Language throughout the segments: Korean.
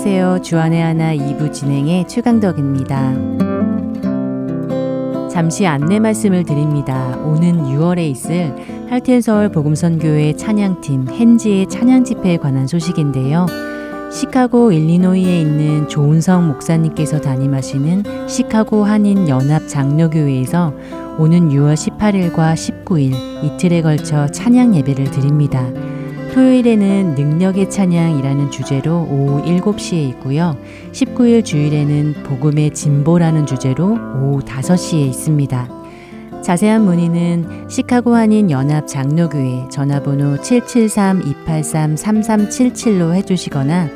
안녕하세요. 주안의 하나 2부 진행의 최강덕입니다. 잠시 안내 말씀을 드립니다. 오는 6월에 있을 할텐서울 복음선교회 찬양팀 헨지의 찬양 집회에 관한 소식인데요. 시카고 일리노이에 있는 조은성 목사님께서 담임하시는 시카고 한인 연합 장로교회에서 오는 6월 18일과 19일 이틀에 걸쳐 찬양 예배를 드립니다. 토요일에는 능력의 찬양이라는 주제로 오후 7시에 있고요. 19일 주일에는 복음의 진보라는 주제로 오후 5시에 있습니다. 자세한 문의는 시카고 한인 연합 장로교회 전화번호 773-283-3377로 해주시거나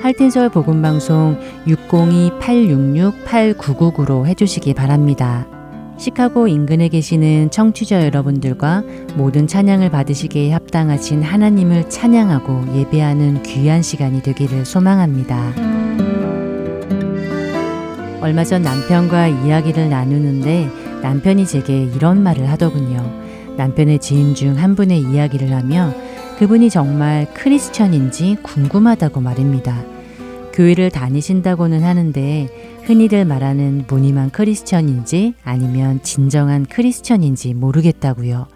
할텐서울 복음방송 602-866-8999로 해주시기 바랍니다. 시카고 인근에 계시는 청취자 여러분들과 모든 찬양을 받으시기에 합당하신 하나님을 찬양하고 예배하는 귀한 시간이 되기를 소망합니다. 얼마 전 남편과 이야기를 나누는데 남편이 제게 이런 말을 하더군요. 남편의 지인 중 한 분의 이야기를 하며 그분이 정말 크리스천인지 궁금하다고 말입니다. 교회를 다니신다고는 하는데 흔히들 말하는 무늬만 크리스천인지 아니면 진정한 크리스천인지 모르겠다고요.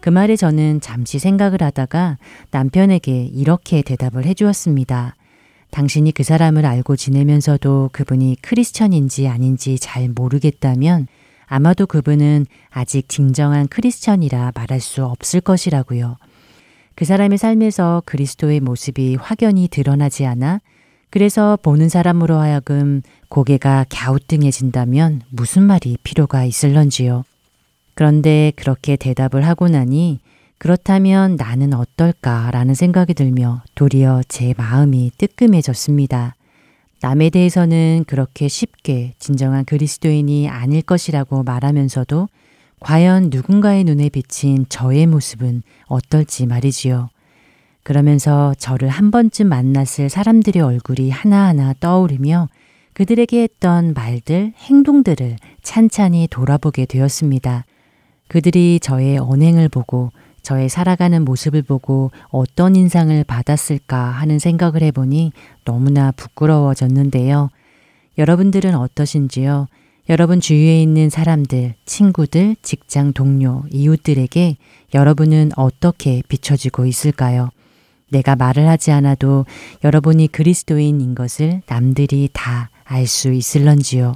그 말에 저는 잠시 생각을 하다가 남편에게 이렇게 대답을 해주었습니다. 당신이 그 사람을 알고 지내면서도 그분이 크리스천인지 아닌지 잘 모르겠다면 아마도 그분은 아직 진정한 크리스천이라 말할 수 없을 것이라고요. 그 사람의 삶에서 그리스도의 모습이 확연히 드러나지 않아 그래서 보는 사람으로 하여금 고개가 갸우뚱해진다면 무슨 말이 필요가 있을런지요. 그런데 그렇게 대답을 하고 나니 그렇다면 나는 어떨까라는 생각이 들며 도리어 제 마음이 뜨끔해졌습니다. 남에 대해서는 그렇게 쉽게 진정한 그리스도인이 아닐 것이라고 말하면서도 과연 누군가의 눈에 비친 저의 모습은 어떨지 말이지요. 그러면서 저를 한 번쯤 만났을 사람들의 얼굴이 하나하나 떠오르며 그들에게 했던 말들, 행동들을 찬찬히 돌아보게 되었습니다. 그들이 저의 언행을 보고 저의 살아가는 모습을 보고 어떤 인상을 받았을까 하는 생각을 해보니 너무나 부끄러워졌는데요. 여러분들은 어떠신지요? 여러분 주위에 있는 사람들, 친구들, 직장 동료, 이웃들에게 여러분은 어떻게 비춰지고 있을까요? 내가 말을 하지 않아도 여러분이 그리스도인인 것을 남들이 다 알 수 있을런지요.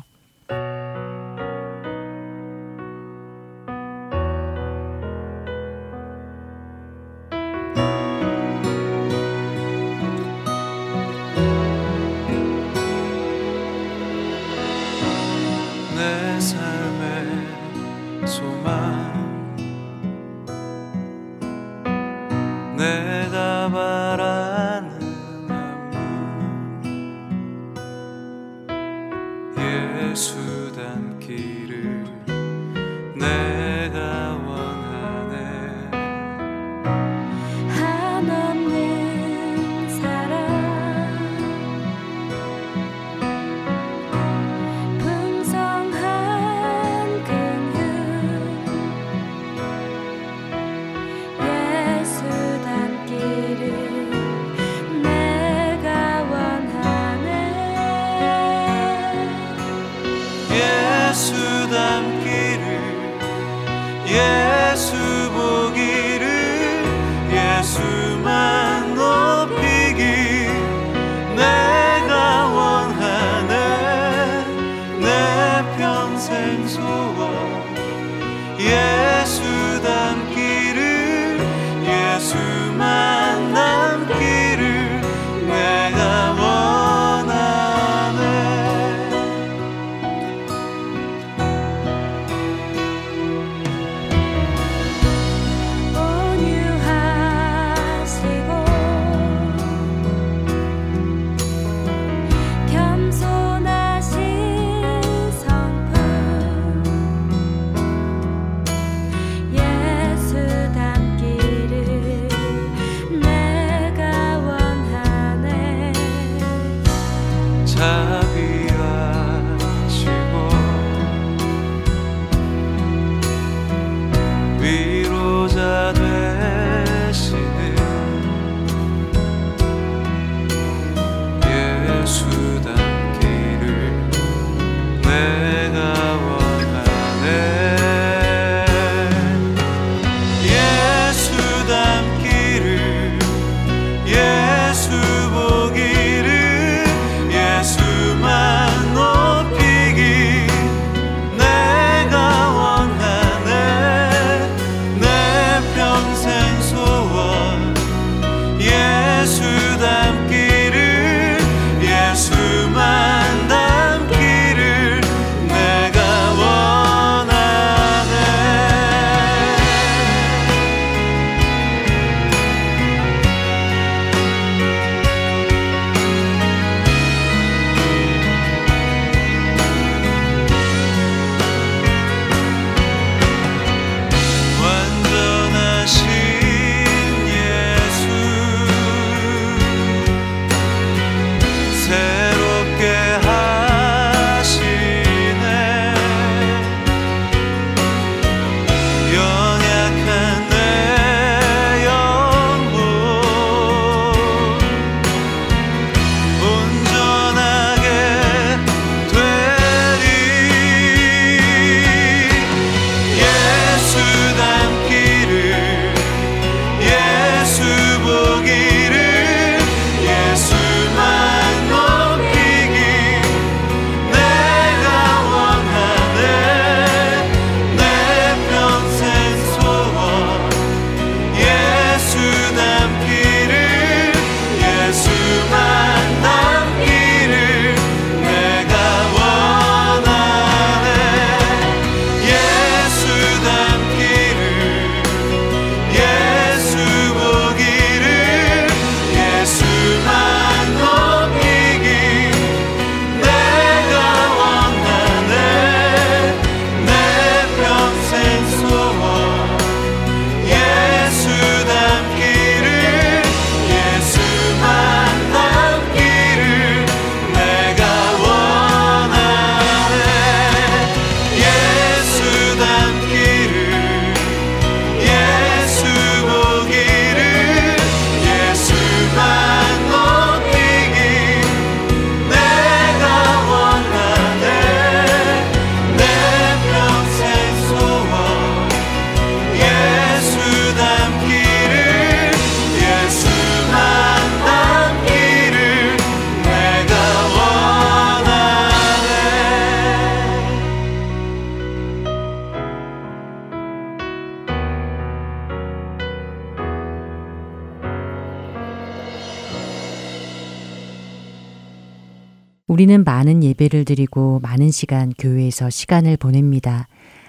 예배를 드리고 많은 시간 교회에서 시간을 보냅니다.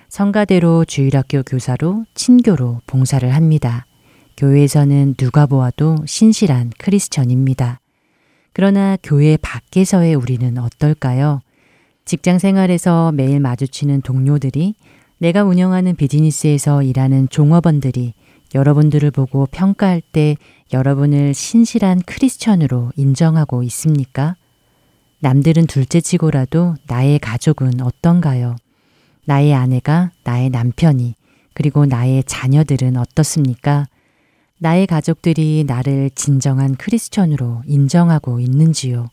성가대로 주일학교 교사로 친교로 봉사를 합니다. 교회에서는 누가 보아도 신실한 크리스천입니다. 그러나 교회 밖에서의 우리는 어떨까요? 직장 생활에서 매일 마주치는 동료들이 내가 운영하는 비즈니스에서 일하는 종업원들이 여러분들을 보고 평가할 때 여러분을 신실한 크리스천으로 인정하고 있습니까? 남들은 둘째 치고라도 나의 가족은 어떤가요? 나의 아내가, 나의 남편이, 그리고 나의 자녀들은 어떻습니까? 나의 가족들이 나를 진정한 크리스천으로 인정하고 있는지요?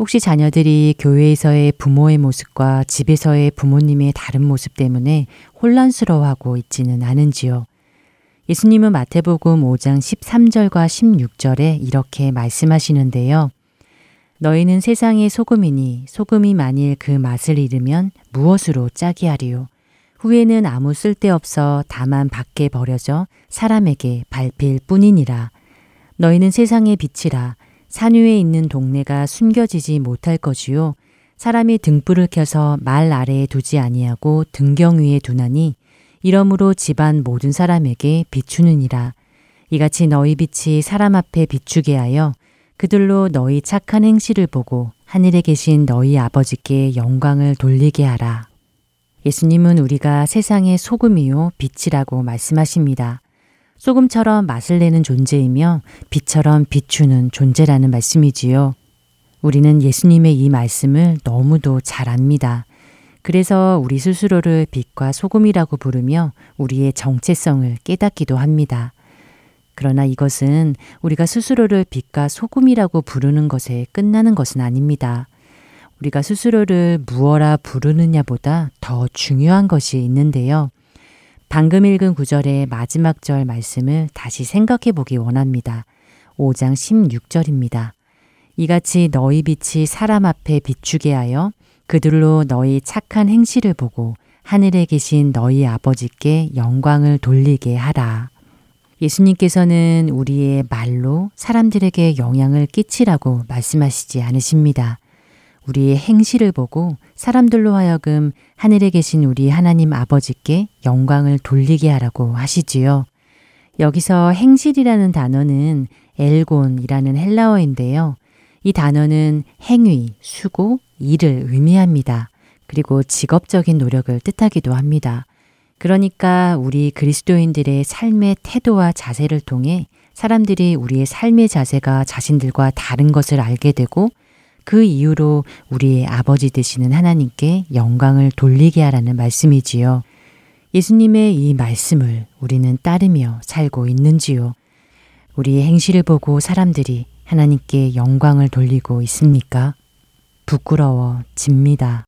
혹시 자녀들이 교회에서의 부모의 모습과 집에서의 부모님의 다른 모습 때문에 혼란스러워하고 있지는 않은지요? 예수님은 마태복음 5장 13절과 16절에 이렇게 말씀하시는데요. 너희는 세상의 소금이니 소금이 만일 그 맛을 잃으면 무엇으로 짜게 하리요? 후에는 아무 쓸데없어 다만 밖에 버려져 사람에게 밟힐 뿐이니라. 너희는 세상의 빛이라 산 위에 있는 동네가 숨겨지지 못할 것이요. 사람이 등불을 켜서 말 아래에 두지 아니하고 등경 위에 두나니 이러므로 집안 모든 사람에게 비추느니라. 이같이 너희 빛이 사람 앞에 비추게 하여 그들로 너희 착한 행실을 보고 하늘에 계신 너희 아버지께 영광을 돌리게 하라. 예수님은 우리가 세상의 소금이요 빛이라고 말씀하십니다. 소금처럼 맛을 내는 존재이며 빛처럼 비추는 존재라는 말씀이지요. 우리는 예수님의 이 말씀을 너무도 잘 압니다. 그래서 우리 스스로를 빛과 소금이라고 부르며 우리의 정체성을 깨닫기도 합니다. 그러나 이것은 우리가 스스로를 빛과 소금이라고 부르는 것에 끝나는 것은 아닙니다. 우리가 스스로를 무어라 부르느냐보다 더 중요한 것이 있는데요. 방금 읽은 구절의 마지막 절 말씀을 다시 생각해 보기 원합니다. 5장 16절입니다. 이같이 너희 빛이 사람 앞에 비추게 하여 그들로 너희 착한 행실을 보고 하늘에 계신 너희 아버지께 영광을 돌리게 하라. 예수님께서는 우리의 말로 사람들에게 영향을 끼치라고 말씀하시지 않으십니다. 우리의 행실을 보고 사람들로 하여금 하늘에 계신 우리 하나님 아버지께 영광을 돌리게 하라고 하시지요. 여기서 행실이라는 단어는 엘곤이라는 헬라어인데요. 이 단어는 행위, 수고, 일을 의미합니다. 그리고 직업적인 노력을 뜻하기도 합니다. 그러니까 우리 그리스도인들의 삶의 태도와 자세를 통해 사람들이 우리의 삶의 자세가 자신들과 다른 것을 알게 되고 그 이후로 우리의 아버지 되시는 하나님께 영광을 돌리게 하라는 말씀이지요. 예수님의 이 말씀을 우리는 따르며 살고 있는지요. 우리의 행실을 보고 사람들이 하나님께 영광을 돌리고 있습니까? 부끄러워 집니다.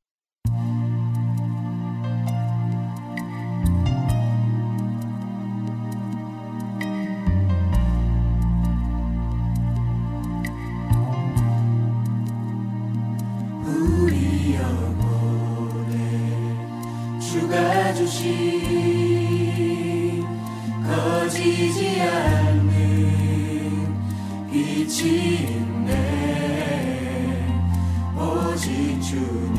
거지지 않는 빛이 있네. 오직 주님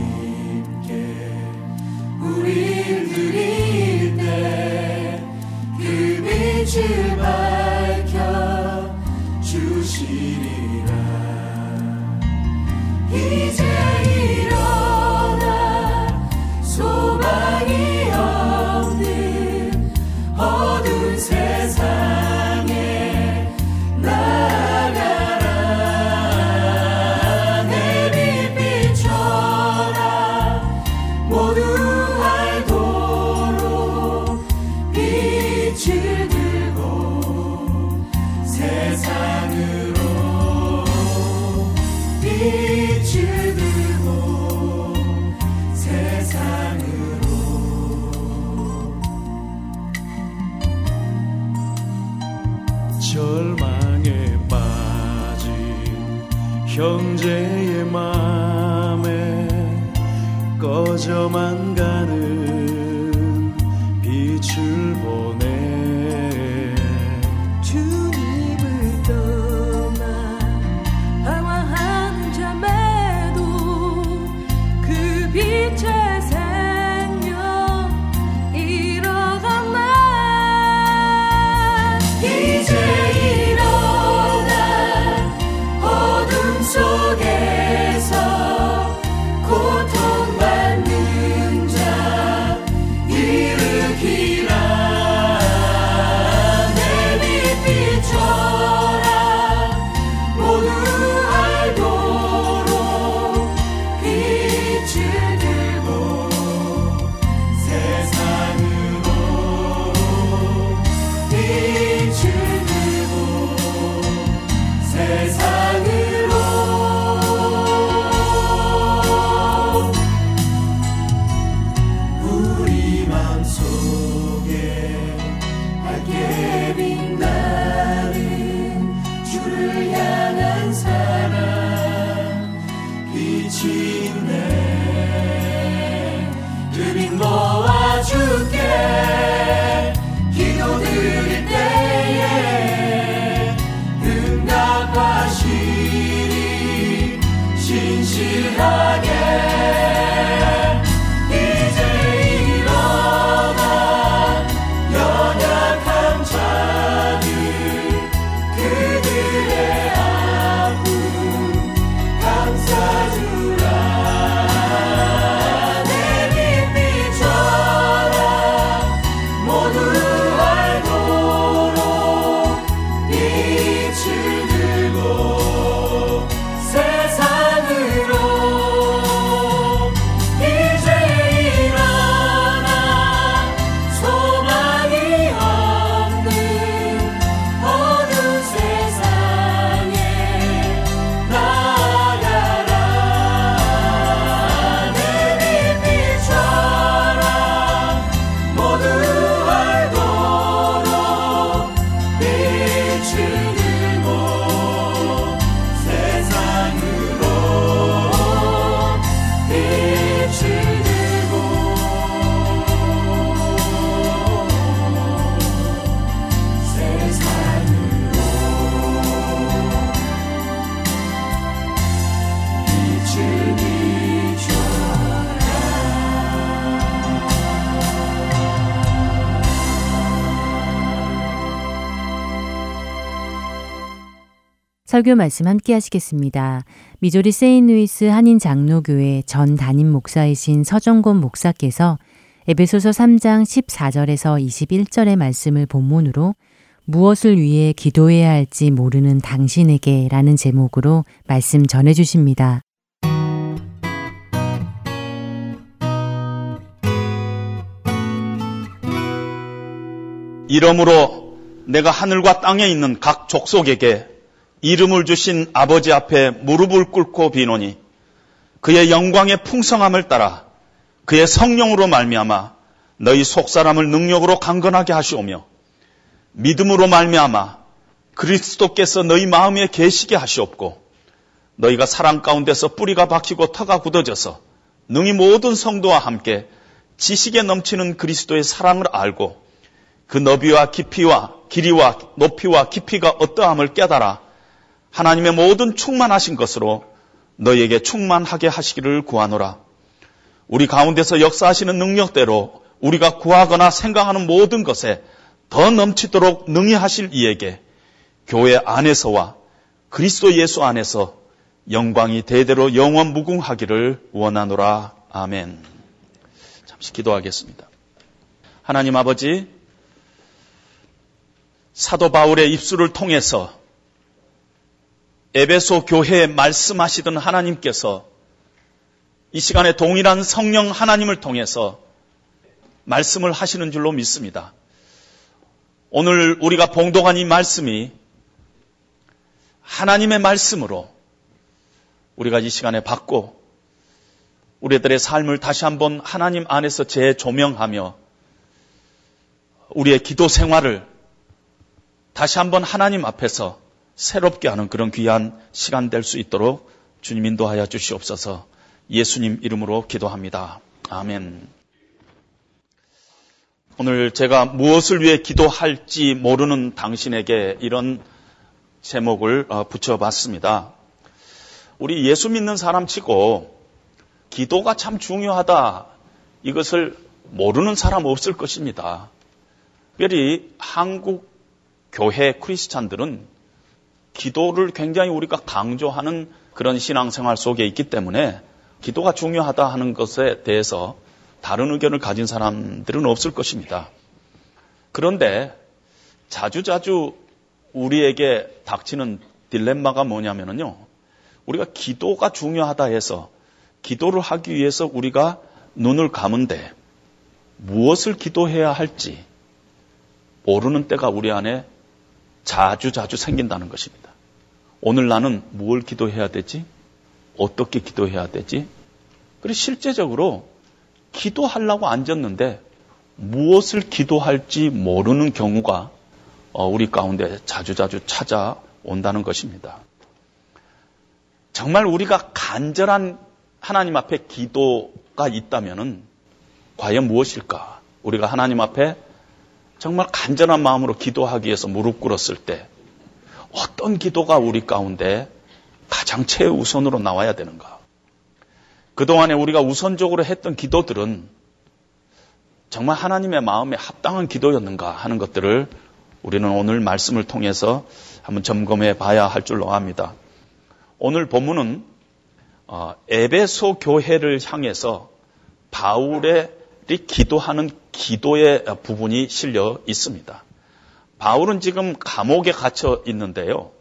romance. 설교 말씀 함께 하시겠습니다. 미조리 세인루이스 한인 장로교회 전 담임 목사이신 서정곤 목사께서 에베소서 3장 14절에서 21절의 말씀을 본문으로 무엇을 위해 기도해야 할지 모르는 당신에게 라는 제목으로 말씀 전해 주십니다. 이러므로 내가 하늘과 땅에 있는 각 족속에게 이름을 주신 아버지 앞에 무릎을 꿇고 비노니 그의 영광의 풍성함을 따라 그의 성령으로 말미암아 너희 속사람을 능력으로 강건하게 하시오며 믿음으로 말미암아 그리스도께서 너희 마음에 계시게 하시옵고 너희가 사랑 가운데서 뿌리가 박히고 터가 굳어져서 능히 모든 성도와 함께 지식에 넘치는 그리스도의 사랑을 알고 그 너비와 깊이와 길이와 높이와 깊이가 어떠함을 깨달아 하나님의 모든 충만하신 것으로 너희에게 충만하게 하시기를 구하노라. 우리 가운데서 역사하시는 능력대로 우리가 구하거나 생각하는 모든 것에 더 넘치도록 능히 하실 이에게 교회 안에서와 그리스도 예수 안에서 영광이 대대로 영원 무궁하기를 원하노라. 아멘. 잠시 기도하겠습니다. 하나님 아버지, 사도 바울의 입술을 통해서 에베소 교회에 말씀하시던 하나님께서 이 시간에 동일한 성령 하나님을 통해서 말씀을 하시는 줄로 믿습니다. 오늘 우리가 봉독한 이 말씀이 하나님의 말씀으로 우리가 이 시간에 받고 우리들의 삶을 다시 한번 하나님 안에서 재조명하며 우리의 기도 생활을 다시 한번 하나님 앞에서 새롭게 하는 그런 귀한 시간 될 수 있도록 주님 인도하여 주시옵소서 예수님 이름으로 기도합니다. 아멘. 오늘 제가 무엇을 위해 기도할지 모르는 당신에게 이런 제목을 어, 붙여봤습니다. 우리 예수 믿는 사람 치고 기도가 참 중요하다. 이것을 모르는 사람 없을 것입니다. 특별히 한국 교회 크리스찬들은 기도를 굉장히 우리가 강조하는 그런 신앙생활 속에 있기 때문에 기도가 중요하다 하는 것에 대해서 다른 의견을 가진 사람들은 없을 것입니다. 그런데 자주자주 우리에게 닥치는 딜레마가 뭐냐면요. 우리가 기도가 중요하다 해서 기도를 하기 위해서 우리가 눈을 감은데 무엇을 기도해야 할지 모르는 때가 우리 안에 자주 자주 생긴다는 것입니다. 오늘 나는 무엇 기도해야 되지? 어떻게 기도해야 되지? 그리고 실제적으로 기도하려고 앉았는데 무엇을 기도할지 모르는 경우가 어, 우리 가운데 자주자주 찾아온다는 것입니다. 정말 우리가 간절한 하나님 앞에 기도가 있다면 과연 무엇일까? 우리가 하나님 앞에 정말 간절한 마음으로 기도하기 위해서 무릎 꿇었을 때 어떤 기도가 우리 가운데 가장 최우선으로 나와야 되는가? 그동안에 우리가 우선적으로 했던 기도들은 정말 하나님의 마음에 합당한 기도였는가 하는 것들을 우리는 오늘 말씀을 통해서 한번 점검해 봐야 할 줄로 압니다. 오늘 본문은 어, 에베소 교회를 향해서 바울의 기도하는 기도의 부분이 실려 있습니다. 바울은 지금 감옥에 갇혀 있는데요.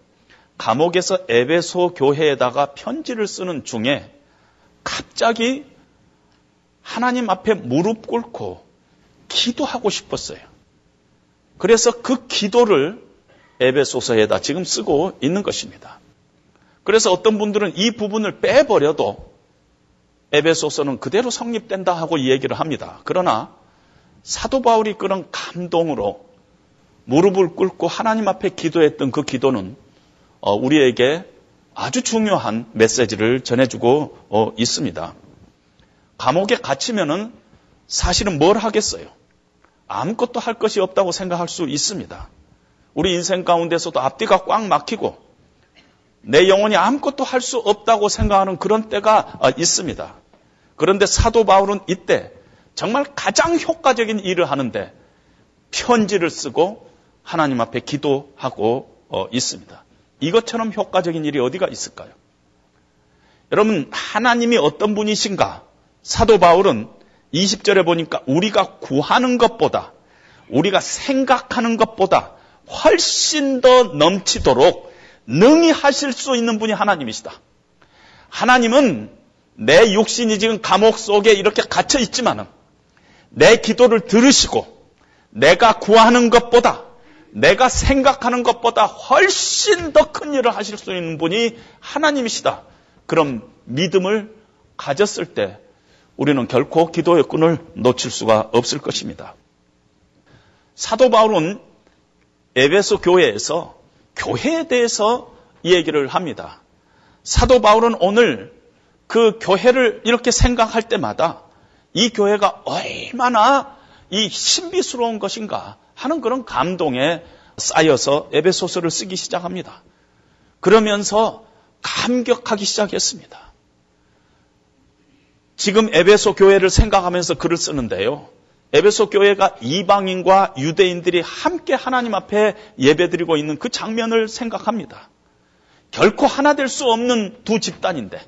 감옥에서 에베소 교회에다가 편지를 쓰는 중에 갑자기 하나님 앞에 무릎 꿇고 기도하고 싶었어요. 그래서 그 기도를 에베소서에다 지금 쓰고 있는 것입니다. 그래서 어떤 분들은 이 부분을 빼버려도 에베소서는 그대로 성립된다 하고 이 얘기를 합니다. 그러나 사도 바울이 그런 감동으로 무릎을 꿇고 하나님 앞에 기도했던 그 기도는 어, 우리에게 아주 중요한 메시지를 전해주고 어, 있습니다. 감옥에 갇히면은 사실은 뭘 하겠어요? 아무것도 할 것이 없다고 생각할 수 있습니다. 우리 인생 가운데서도 앞뒤가 꽉 막히고 내 영혼이 아무것도 할 수 없다고 생각하는 그런 때가 어, 있습니다. 그런데 사도 바울은 이때 정말 가장 효과적인 일을 하는데 편지를 쓰고 하나님 앞에 기도하고 어, 있습니다. 이것처럼 효과적인 일이 어디가 있을까요? 여러분, 하나님이 어떤 분이신가? 사도 바울은 20절에 보니까 우리가 구하는 것보다, 우리가 생각하는 것보다 훨씬 더 넘치도록 능히 하실 수 있는 분이 하나님이시다. 하나님은 내 육신이 지금 감옥 속에 이렇게 갇혀 있지만은 내 기도를 들으시고 내가 구하는 것보다 내가 생각하는 것보다 훨씬 더 큰 일을 하실 수 있는 분이 하나님이시다. 그런 믿음을 가졌을 때 우리는 결코 기도의 끈을 놓칠 수가 없을 것입니다. 사도 바울은 에베소 교회에서 교회에 대해서 얘기를 합니다. 사도 바울은 오늘 그 교회를 이렇게 생각할 때마다 이 교회가 얼마나 이 신비스러운 것인가 하는 그런 감동에 쌓여서 에베소서를 쓰기 시작합니다. 그러면서 감격하기 시작했습니다. 지금 에베소 교회를 생각하면서 글을 쓰는데요. 에베소 교회가 이방인과 유대인들이 함께 하나님 앞에 예배드리고 있는 그 장면을 생각합니다. 결코 하나 될 수 없는 두 집단인데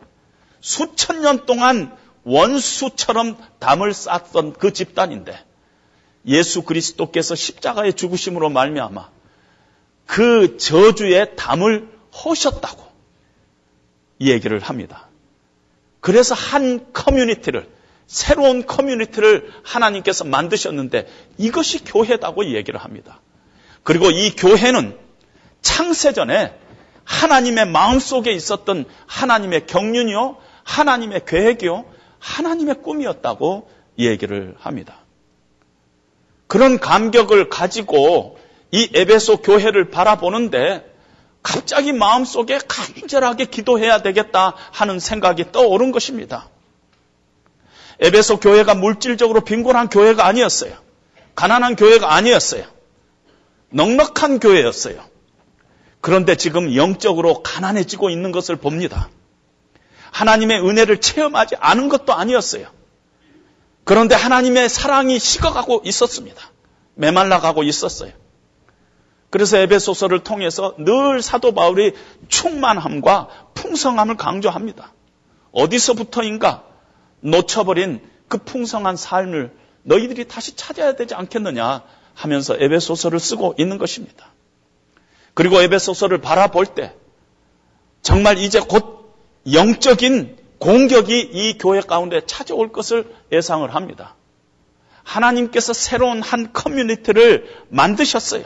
수천 년 동안 원수처럼 담을 쌓던 그 집단인데 예수 그리스도께서 십자가의 죽으심으로 말미암아 그 저주의 담을 허셨다고 얘기를 합니다. 그래서 한 커뮤니티를 새로운 커뮤니티를 하나님께서 만드셨는데 이것이 교회다고 얘기를 합니다. 그리고 이 교회는 창세전에 하나님의 마음속에 있었던 하나님의 경륜이요, 하나님의 계획이요, 하나님의 꿈이었다고 얘기를 합니다. 그런 감격을 가지고 이 에베소 교회를 바라보는데 갑자기 마음속에 간절하게 기도해야 되겠다 하는 생각이 떠오른 것입니다. 에베소 교회가 물질적으로 빈곤한 교회가 아니었어요. 가난한 교회가 아니었어요. 넉넉한 교회였어요. 그런데 지금 영적으로 가난해지고 있는 것을 봅니다. 하나님의 은혜를 체험하지 않은 것도 아니었어요. 그런데 하나님의 사랑이 식어가고 있었습니다. 메말라가고 있었어요. 그래서 에베소서를 통해서 늘 사도 바울이 충만함과 풍성함을 강조합니다. 어디서부터인가 놓쳐버린 그 풍성한 삶을 너희들이 다시 찾아야 되지 않겠느냐 하면서 에베소서를 쓰고 있는 것입니다. 그리고 에베소서를 바라볼 때 정말 이제 곧 영적인 공격이 이 교회 가운데 찾아올 것을 예상을 합니다. 하나님께서 새로운 한 커뮤니티를 만드셨어요.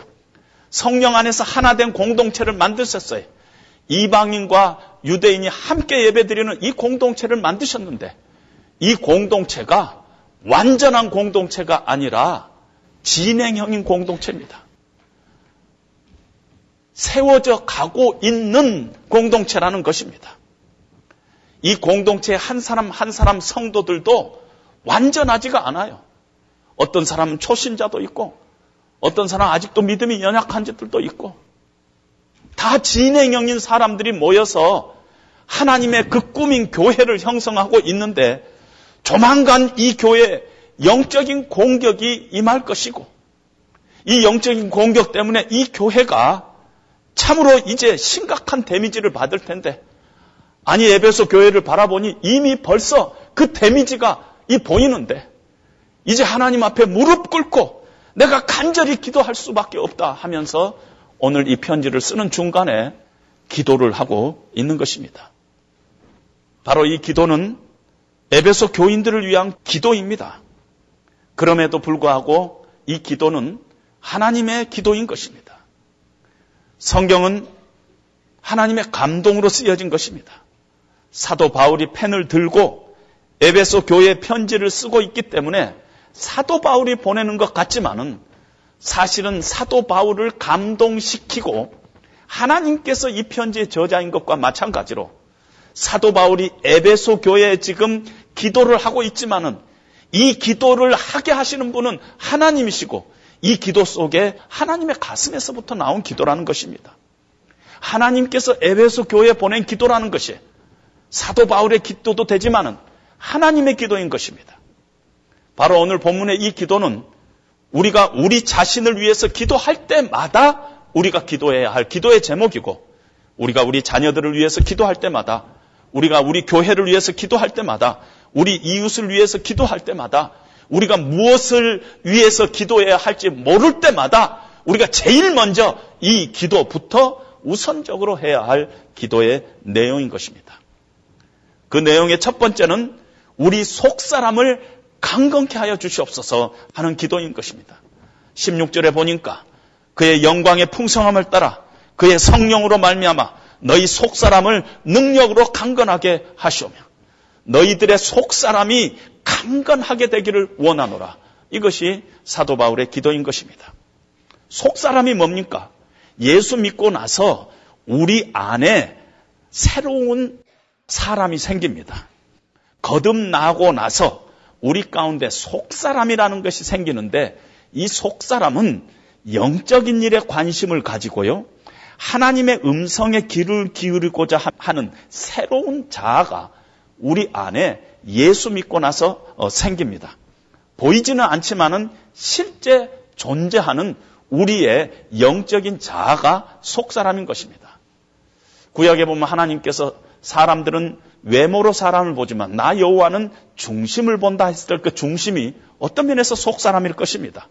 성령 안에서 하나 된 공동체를 만드셨어요. 이방인과 유대인이 함께 예배드리는 이 공동체를 만드셨는데 이 공동체가 완전한 공동체가 아니라 진행형인 공동체입니다. 세워져 가고 있는 공동체라는 것입니다. 이 공동체 한 사람 한 사람 성도들도 완전하지가 않아요. 어떤 사람은 초신자도 있고, 어떤 사람 아직도 믿음이 연약한 자들도 있고 다 진행형인 사람들이 모여서 하나님의 그 꿈인 교회를 형성하고 있는데 조만간 이 교회에 영적인 공격이 임할 것이고 이 영적인 공격 때문에 이 교회가 참으로 이제 심각한 데미지를 받을 텐데 아니 에베소 교회를 바라보니 이미 벌써 그 데미지가 이 보이는데 이제 하나님 앞에 무릎 꿇고 내가 간절히 기도할 수밖에 없다 하면서 오늘 이 편지를 쓰는 중간에 기도를 하고 있는 것입니다. 바로 이 기도는 에베소 교인들을 위한 기도입니다. 그럼에도 불구하고 이 기도는 하나님의 기도인 것입니다. 성경은 하나님의 감동으로 쓰여진 것입니다. 사도 바울이 펜을 들고 에베소 교회 편지를 쓰고 있기 때문에 사도 바울이 보내는 것 같지만은 사실은 사도 바울을 감동시키고 하나님께서 이 편지의 저자인 것과 마찬가지로 사도 바울이 에베소 교회에 지금 기도를 하고 있지만은 이 기도를 하게 하시는 분은 하나님이시고 이 기도 속에 하나님의 가슴에서부터 나온 기도라는 것입니다. 하나님께서 에베소 교회에 보낸 기도라는 것이 사도 바울의 기도도 되지만은 하나님의 기도인 것입니다. 바로 오늘 본문의 이 기도는 우리가 우리 자신을 위해서 기도할 때마다 우리가 기도해야 할 기도의 제목이고 우리가 우리 자녀들을 위해서 기도할 때마다 우리가 우리 교회를 위해서 기도할 때마다 우리 이웃을 위해서 기도할 때마다 우리가 무엇을 위해서 기도해야 할지 모를 때마다 우리가 제일 먼저 이 기도부터 우선적으로 해야 할 기도의 내용인 것입니다. 그 내용의 첫 번째는 우리 속 사람을 강건케 하여 주시옵소서 하는 기도인 것입니다. 16절에 보니까 그의 영광의 풍성함을 따라 그의 성령으로 말미암아 너희 속 사람을 능력으로 강건하게 하시오며 너희들의 속 사람이 강건하게 되기를 원하노라. 이것이 사도 바울의 기도인 것입니다. 속 사람이 뭡니까? 예수 믿고 나서 우리 안에 새로운 사람이 생깁니다. 거듭나고 나서 우리 가운데 속사람이라는 것이 생기는데 이 속사람은 영적인 일에 관심을 가지고요. 하나님의 음성에 귀를 기울이고자 하는 새로운 자아가 우리 안에 예수 믿고 나서 어, 생깁니다. 보이지는 않지만은 실제 존재하는 우리의 영적인 자아가 속사람인 것입니다. 구약에 보면 하나님께서 사람들은 외모로 사람을 보지만 나 여호와는 중심을 본다 했을 때 그 중심이 어떤 면에서 속 사람일 것입니다.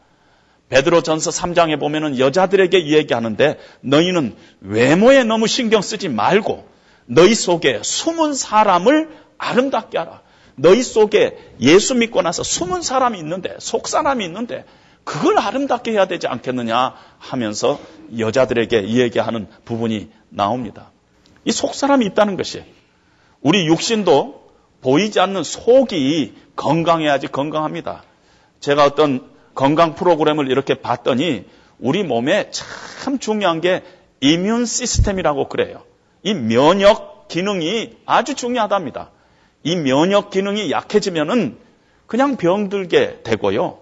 베드로전서 3장에 보면은 여자들에게 얘기하는데 너희는 외모에 너무 신경 쓰지 말고 너희 속에 숨은 사람을 아름답게 하라. 너희 속에 예수 믿고 나서 숨은 사람이 있는데 속 사람이 있는데 그걸 아름답게 해야 되지 않겠느냐 하면서 여자들에게 얘기하는 부분이 나옵니다. 이 속 사람이 있다는 것이 우리 육신도 보이지 않는 속이 건강해야지 건강합니다. 제가 어떤 건강 프로그램을 이렇게 봤더니 우리 몸에 참 중요한 게 이뮨 시스템이라고 그래요. 이 면역 기능이 아주 중요하답니다. 이 면역 기능이 약해지면은 그냥 병들게 되고요.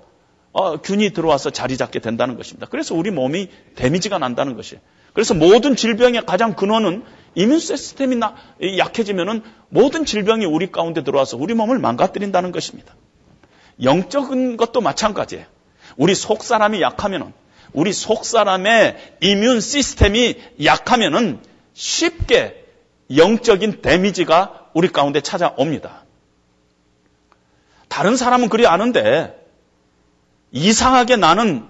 어, 균이 들어와서 자리 잡게 된다는 것입니다. 그래서 우리 몸이 데미지가 난다는 것이에요. 그래서 모든 질병의 가장 근원은 이뮨 시스템이 약해지면은 모든 질병이 우리 가운데 들어와서 우리 몸을 망가뜨린다는 것입니다. 영적인 것도 마찬가지예요. 우리 속 사람이 약하면은 우리 속 사람의 이뮨 시스템이 약하면은 쉽게 영적인 데미지가 우리 가운데 찾아옵니다. 다른 사람은 그리 아는데 이상하게 나는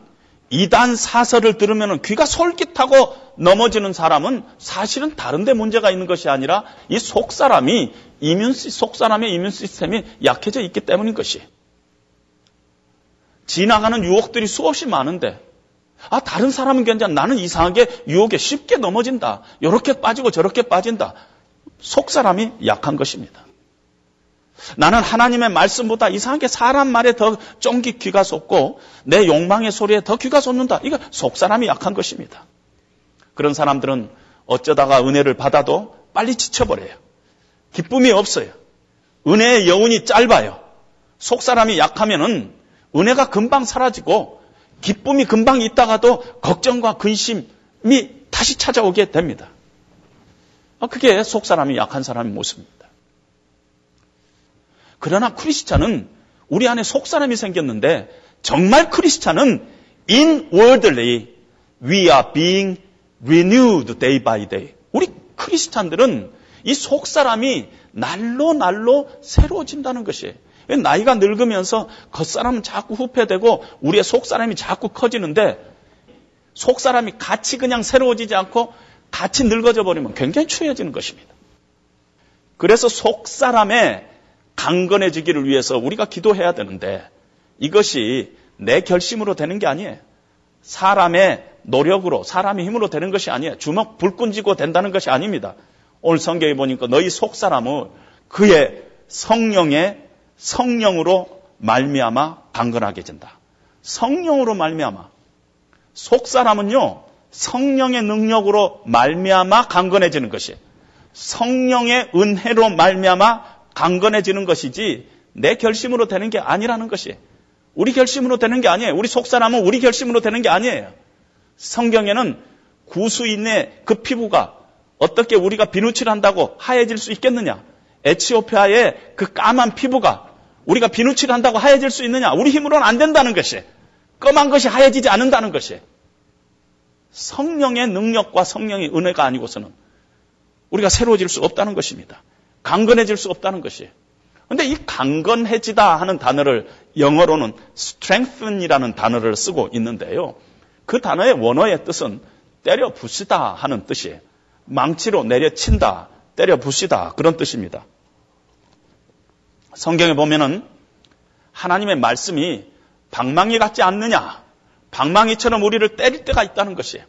이단 사설을 들으면 귀가 솔깃하고 넘어지는 사람은 사실은 다른데 문제가 있는 것이 아니라 이 속 사람이 이뮨 속 사람의 이뮨 시스템이 약해져 있기 때문인 것이. 지나가는 유혹들이 수없이 많은데 아 다른 사람은 괜찮아 나는 이상하게 유혹에 쉽게 넘어진다. 이렇게 빠지고 저렇게 빠진다. 속 사람이 약한 것입니다. 나는 하나님의 말씀보다 이상하게 사람 말에 더 쫑기 귀가 쏟고 내 욕망의 소리에 더 귀가 쏟는다. 이거 속 사람이 약한 것입니다. 그런 사람들은 어쩌다가 은혜를 받아도 빨리 지쳐버려요. 기쁨이 없어요. 은혜의 여운이 짧아요. 속 사람이 약하면은 은혜가 금방 사라지고 기쁨이 금방 있다가도 걱정과 근심이 다시 찾아오게 됩니다. 아, 그게 속 사람이 약한 사람의 모습입니다. 그러나 크리스찬은 우리 안에 속 사람이 생겼는데 정말 크리스찬은 inwardly we are being renewed day by day. 우리 크리스찬들은 이 속 사람이 날로 날로 새로워진다는 것이에요. 나이가 늙으면서 겉사람은 자꾸 후패되고 우리의 속 사람이 자꾸 커지는데 속 사람이 같이 그냥 새로워지지 않고 같이 늙어져 버리면 굉장히 추해지는 것입니다. 그래서 속 사람의 강건해지기를 위해서 우리가 기도해야 되는데 이것이 내 결심으로 되는 게 아니에요. 사람의 노력으로, 사람의 힘으로 되는 것이 아니에요. 주먹 불끈 쥐고 된다는 것이 아닙니다. 오늘 성경에 보니까 너희 속 사람을 그의 성령의 성령으로 말미암아 강건하게 된다. 성령으로 말미암아 속 사람은요 성령의 능력으로 말미암아 강건해지는 것이 성령의 은혜로 말미암아 강건해지는 것이지 내 결심으로 되는 게 아니라는 것이 우리 결심으로 되는 게 아니에요. 우리 속사람은 우리 결심으로 되는 게 아니에요. 성경에는 구수인의 그 피부가 어떻게 우리가 비누칠 한다고 하얘질 수 있겠느냐? 에치오피아의 그 까만 피부가 우리가 비누칠 한다고 하얘질 수 있느냐? 우리 힘으로는 안 된다는 것이 검한 것이 하얘지지 않는다는 것이 성령의 능력과 성령의 은혜가 아니고서는 우리가 새로워질 수 없다는 것입니다. 강건해질 수 없다는 것이에요. 근데 이 강건해지다 하는 단어를 영어로는 strengthen이라는 단어를 쓰고 있는데요. 그 단어의 원어의 뜻은 때려 부시다 하는 뜻이에요. 망치로 내려친다, 때려 부시다 그런 뜻입니다. 성경에 보면은 하나님의 말씀이 방망이 같지 않느냐? 방망이처럼 우리를 때릴 때가 있다는 것이에요.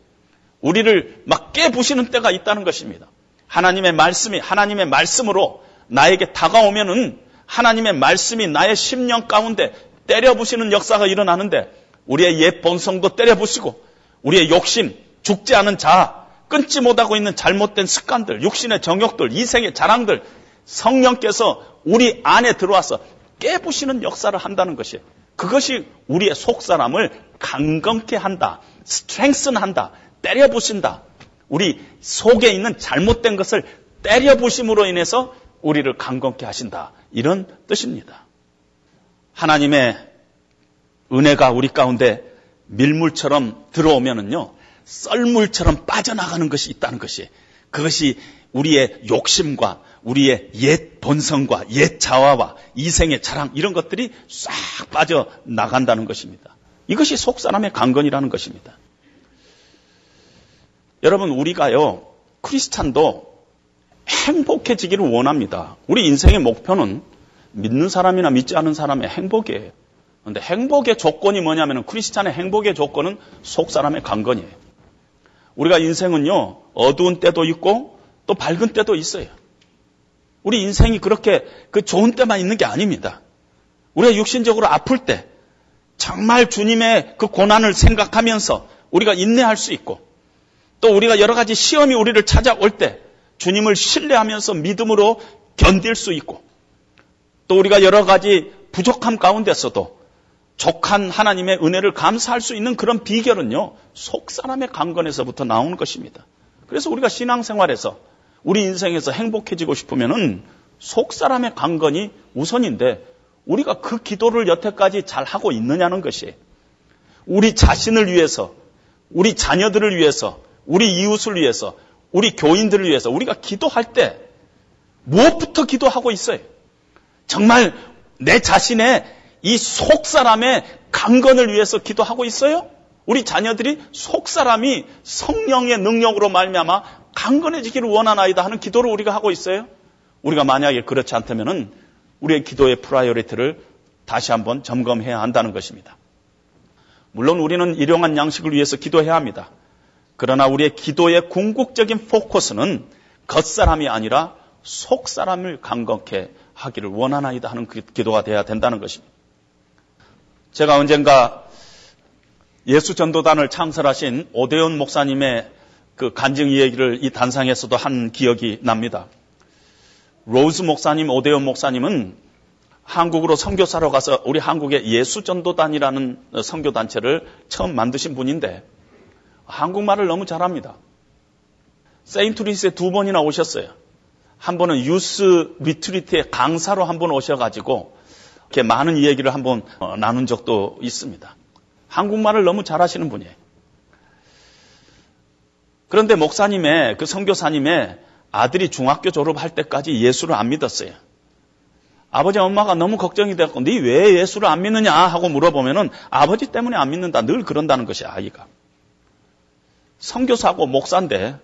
우리를 막 깨부시는 때가 있다는 것입니다. 하나님의 말씀이 하나님의 말씀으로 나에게 다가오면은 하나님의 말씀이 나의 심령 가운데 때려 부시는 역사가 일어나는데 우리의 옛 본성도 때려부시고 우리의 욕심, 죽지 않은 자아, 끊지 못하고 있는 잘못된 습관들, 육신의 정욕들, 이생의 자랑들 성령께서 우리 안에 들어와서 깨부시는 역사를 한다는 것이 그것이 우리의 속사람을 강건케 한다. 스트렝슨 한다. 때려부신다. 우리 속에 있는 잘못된 것을 때려부심으로 인해서 우리를 강건케 하신다. 이런 뜻입니다. 하나님의 은혜가 우리 가운데 밀물처럼 들어오면은요, 썰물처럼 빠져나가는 것이 있다는 것이 그것이 우리의 욕심과 우리의 옛 본성과 옛 자화와 이생의 자랑 이런 것들이 싹 빠져 나간다는 것입니다. 이것이 속 사람의 강건이라는 것입니다. 여러분 우리가요 크리스찬도 행복해지기를 원합니다. 우리 인생의 목표는 믿는 사람이나 믿지 않은 사람의 행복이에요. 그런데 행복의 조건이 뭐냐면 크리스찬의 행복의 조건은 속 사람의 강건이에요. 우리가 인생은요 어두운 때도 있고 또 밝은 때도 있어요. 우리 인생이 그렇게 그 좋은 때만 있는 게 아닙니다. 우리가 육신적으로 아플 때 정말 주님의 그 고난을 생각하면서 우리가 인내할 수 있고 또 우리가 여러 가지 시험이 우리를 찾아올 때 주님을 신뢰하면서 믿음으로 견딜 수 있고 또 우리가 여러 가지 부족함 가운데서도 족한 하나님의 은혜를 감사할 수 있는 그런 비결은요, 속 사람의 강건에서부터 나오는 것입니다. 그래서 우리가 신앙생활에서 우리 인생에서 행복해지고 싶으면은 속 사람의 강건이 우선인데 우리가 그 기도를 여태까지 잘 하고 있느냐는 것이 우리 자신을 위해서, 우리 자녀들을 위해서, 우리 이웃을 위해서, 우리 교인들을 위해서 우리가 기도할 때 무엇부터 기도하고 있어요? 정말 내 자신의 이 속 사람의 강건을 위해서 기도하고 있어요? 우리 자녀들이 속 사람이 성령의 능력으로 말미암아 강건해지기를 원하나이다 하는 기도를 우리가 하고 있어요. 우리가 만약에 그렇지 않다면은 우리의 기도의 priority를 다시 한번 점검해야 한다는 것입니다. 물론 우리는 일용한 양식을 위해서 기도해야 합니다. 그러나 우리의 기도의 궁극적인 포커스는 겉사람이 아니라 속사람을 강건케 하기를 원하나이다 하는 그 기도가 돼야 된다는 것입니다. 제가 언젠가 예수 전도단을 창설하신 오대원 목사님의 그 간증 이야기를 이 단상에서도 한 기억이 납니다. 로스 목사님, 오대원 목사님은 한국으로 선교사로 가서 우리 한국의 예수 전도단이라는 선교 단체를 처음 만드신 분인데 한국말을 너무 잘합니다. 세인트루이스에 두 번이나 오셨어요. 한 번은 youth retreat의 강사로 한 번 오셔가지고 이렇게 많은 이야기를 한번 나눈 적도 있습니다. 한국말을 너무 잘하시는 분이에요. 그런데 목사님의 그 선교사님의 아들이 중학교 졸업할 때까지 예수를 안 믿었어요. 아버지 엄마가 너무 걱정이 됐고 네 왜 예수를 안 믿느냐 하고 물어보면은 아버지 때문에 안 믿는다 늘 그런다는 것이 아이가. 선교사고 목사인데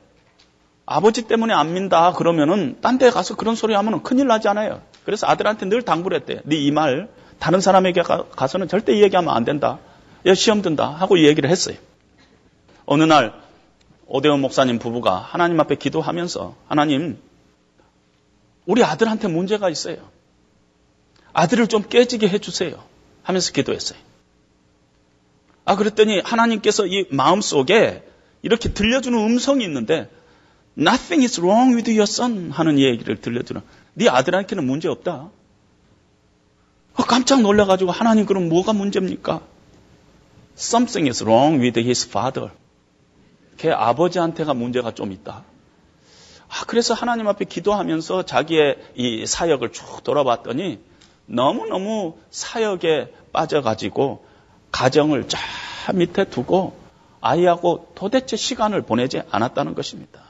아버지 때문에 안 믿다 그러면은 딴 데 가서 그런 소리 하면은 큰일 나잖아요. 그래서 아들한테 늘 당부를 했대. 네이 말 다른 사람에게 가, 서는 절대 얘기하면 안 된다. 야 시험 든다 하고 얘기를 했어요. 어느 날 오대원 목사님 부부가 하나님 앞에 기도하면서 하나님 우리 아들한테 문제가 있어요. 아들을 좀 깨지게 해주세요. 하면서 기도했어요. 아 그랬더니 하나님께서 이 마음 속에 이렇게 들려주는 음성이 있는데 Nothing is wrong with your son 하는 얘기를 들려주는 네 아들한테는 문제 없다. 어, 깜짝 놀라가지고 하나님 그럼 뭐가 문제입니까? Something is wrong with his father. 걔 아버지한테가 문제가 좀 있다. 아, 그래서 하나님 앞에 기도하면서 자기의 이 사역을 쭉 돌아봤더니 너무너무 사역에 빠져가지고 가정을 저 밑에 두고 아이하고 도대체 시간을 보내지 않았다는 것입니다.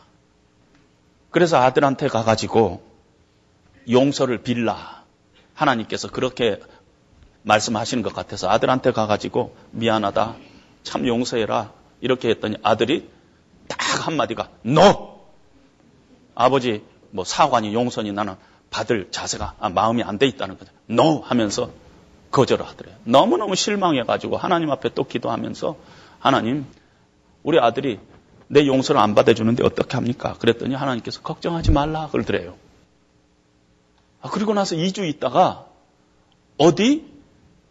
그래서 아들한테 가가지고 용서를 빌라. 하나님께서 그렇게 말씀하시는 것 같아서 아들한테 가가지고 미안하다. 참 용서해라. 이렇게 했더니 아들이 딱 한마디가 너! 아버지 뭐 사관이 용서니 나는 받을 자세가 아, 마음이 안 돼 있다는 거죠. no 하면서 거절을 하더래요. 너무너무 실망해가지고 하나님 앞에 또 기도하면서 하나님 우리 아들이 내 용서를 안 받아주는데 어떻게 합니까? 그랬더니 하나님께서 걱정하지 말라 그러더래요. 아, 그리고 나서 2주 있다가 어디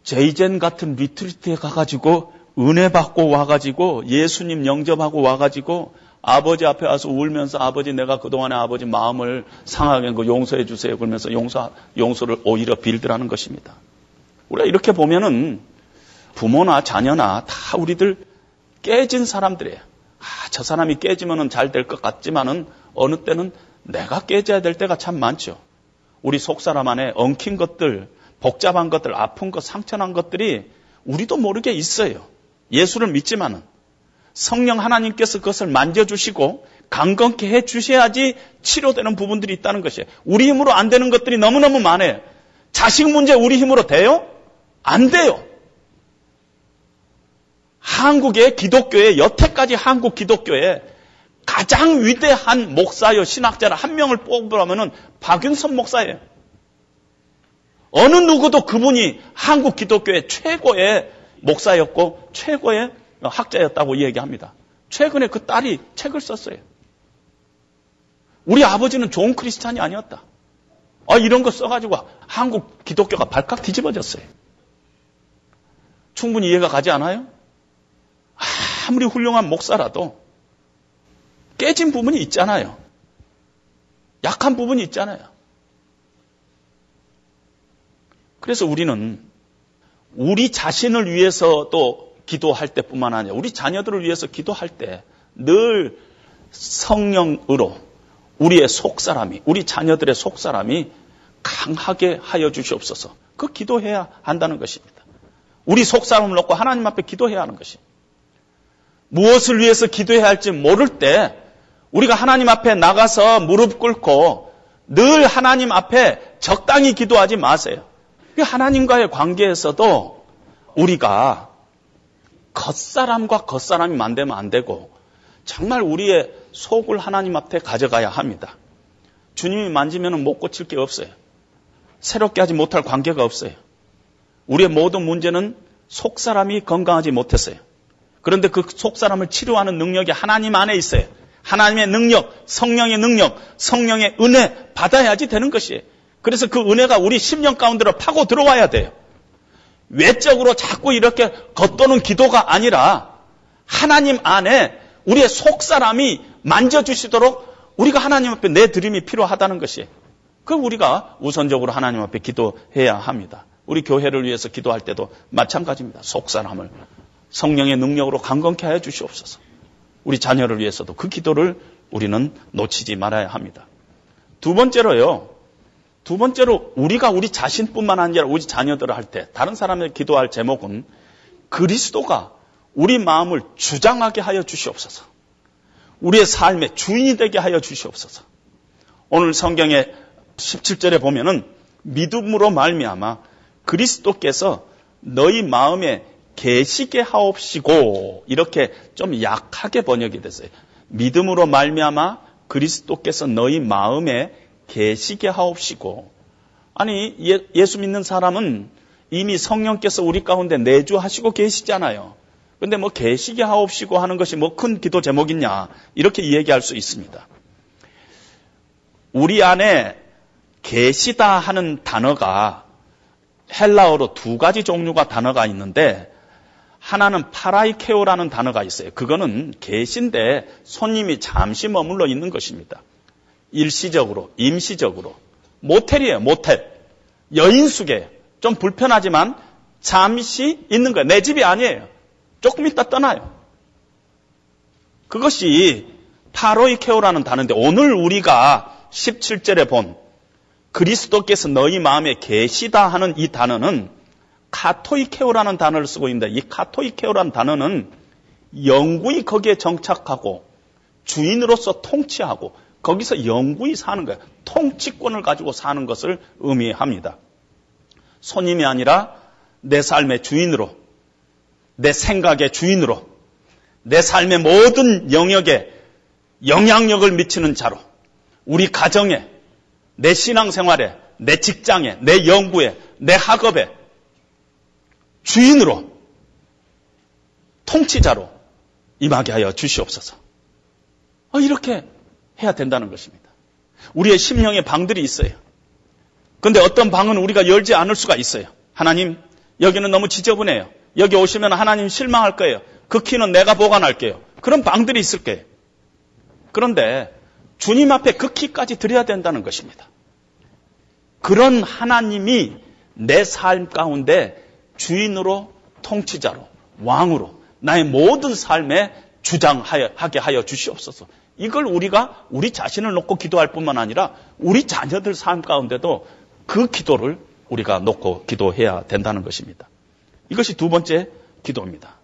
제이젠 같은 retreat에 가가지고 은혜 받고 와가지고 예수님 영접하고 와가지고 아버지 앞에 와서 울면서 아버지 내가 그동안에 아버지 마음을 상하게 한거 용서해 주세요. 그러면서 용서, 용서를 오히려 빌드라는 것입니다. 우리가 이렇게 보면은 부모나 자녀나 다 우리들 깨진 사람들이에요. 아, 저 사람이 깨지면은 잘 될 것 같지만은 어느 때는 내가 깨져야 될 때가 참 많죠. 우리 속 사람 안에 엉킨 것들, 복잡한 것들, 아픈 것, 상처난 것들이 우리도 모르게 있어요. 예수를 믿지만은 성령 하나님께서 그것을 만져주시고 강건케 해 주셔야지 치료되는 부분들이 있다는 것이에요. 우리 힘으로 안 되는 것들이 너무너무 많아요. 자식 문제 우리 힘으로 돼요? 안 돼요. 한국의 기독교에 여태까지 한국 기독교에 가장 위대한 목사여 신학자를 한 명을 뽑으라면은 박윤선 목사예요. 어느 누구도 그분이 한국 기독교의 최고의 목사였고 최고의 학자였다고 이야기합니다. 최근에 그 딸이 책을 썼어요. 우리 아버지는 좋은 크리스찬이 아니었다. 아, 이런 거 써가지고 한국 기독교가 발칵 뒤집어졌어요. 충분히 이해가 가지 않아요? 아무리 훌륭한 목사라도 깨진 부분이 있잖아요. 약한 부분이 있잖아요. 그래서 우리는 우리 자신을 위해서 또 기도할 때뿐만 아니라 우리 자녀들을 위해서 기도할 때 늘 성령으로 우리의 속사람이 우리 자녀들의 속사람이 강하게 하여 주시옵소서. 그 기도해야 한다는 것입니다. 우리 속사람을 놓고 하나님 앞에 기도해야 하는 것이. 무엇을 위해서 기도해야 할지 모를 때 우리가 하나님 앞에 나가서 무릎 꿇고 늘 하나님 앞에 적당히 기도하지 마세요. 하나님과의 관계에서도 우리가 겉사람과 겉사람이 만되면 안 되고 정말 우리의 속을 하나님 앞에 가져가야 합니다. 주님이 만지면 못 고칠 게 없어요. 새롭게 하지 못할 관계가 없어요. 우리의 모든 문제는 속 사람이 건강하지 못했어요. 그런데 그 속 사람을 치료하는 능력이 하나님 안에 있어요. 하나님의 능력, 성령의 능력, 성령의 은혜 받아야지 되는 것이에요. 그래서 그 은혜가 우리 심령 가운데로 파고 들어와야 돼요. 외적으로 자꾸 이렇게 겉도는 기도가 아니라 하나님 안에 우리의 속 사람이 만져주시도록 우리가 하나님 앞에 내 드림이 필요하다는 것이 그 우리가 우선적으로 하나님 앞에 기도해야 합니다. 우리 교회를 위해서 기도할 때도 마찬가지입니다. 속 사람을 성령의 능력으로 강건케 하여 주시옵소서. 우리 자녀를 위해서도 그 기도를 우리는 놓치지 말아야 합니다. 두 번째로요. 두 번째로 우리가 우리 자신뿐만 아니라 우리 자녀들을 할 때 다른 사람을 기도할 제목은 그리스도가 우리 마음을 주장하게 하여 주시옵소서. 우리의 삶의 주인이 되게 하여 주시옵소서. 오늘 성경의 17절에 보면은 믿음으로 말미암아 그리스도께서 너희 마음에 계시게 하옵시고 이렇게 좀 약하게 번역이 됐어요. 믿음으로 말미암아 그리스도께서 너희 마음에 계시게 하옵시고 아니 예, 수 믿는 사람은 이미 성령께서 우리 가운데 내주하시고 계시잖아요. 근데 뭐 계시게 하옵시고 하는 것이 뭐 큰 기도 제목이냐 이렇게 이야기할 수 있습니다. 우리 안에 계시다 하는 단어가 헬라어로 두 가지 종류가 단어가 있는데 하나는 파라이케오라는 단어가 있어요. 그거는 계신데 손님이 잠시 머물러 있는 것입니다. 일시적으로, 임시적으로. 모텔이에요, 모텔. 여인숙에 좀 불편하지만 잠시 있는 거예요. 내 집이 아니에요. 조금 있다 떠나요. 그것이 파로이케오라는 단어인데 오늘 우리가 17절에 본 그리스도께서 너희 마음에 계시다 하는 이 단어는 카토이케오라는 단어를 쓰고 있는데 이 카토이케오라는 단어는 영구히 거기에 정착하고 주인으로서 통치하고 거기서 영구히 사는 거예요. 통치권을 가지고 사는 것을 의미합니다. 손님이 아니라 내 삶의 주인으로, 내 생각의 주인으로, 내 삶의 모든 영역에 영향력을 미치는 자로, 우리 가정에, 내 신앙생활에, 내 직장에, 내 연구에, 내 학업에 주인으로, 통치자로 임하게 하여 주시옵소서. 어, 이렇게 해야 된다는 것입니다. 우리의 심령의 방들이 있어요. 근데 어떤 방은 우리가 열지 않을 수가 있어요. 하나님, 여기는 너무 지저분해요. 여기 오시면 하나님 실망할 거예요. 그 키는 내가 보관할게요. 그런 방들이 있을 거예요. 그런데 주님 앞에 그 키까지 드려야 된다는 것입니다. 그런 하나님이 내 삶 가운데 주인으로 통치자로 왕으로 나의 모든 삶에 주장하게 하여 주시옵소서. 이걸 우리가 우리 자신을 놓고 기도할 뿐만 아니라 우리 자녀들 삶 가운데도 그 기도를 우리가 놓고 기도해야 된다는 것입니다. 이것이 두 번째 기도입니다.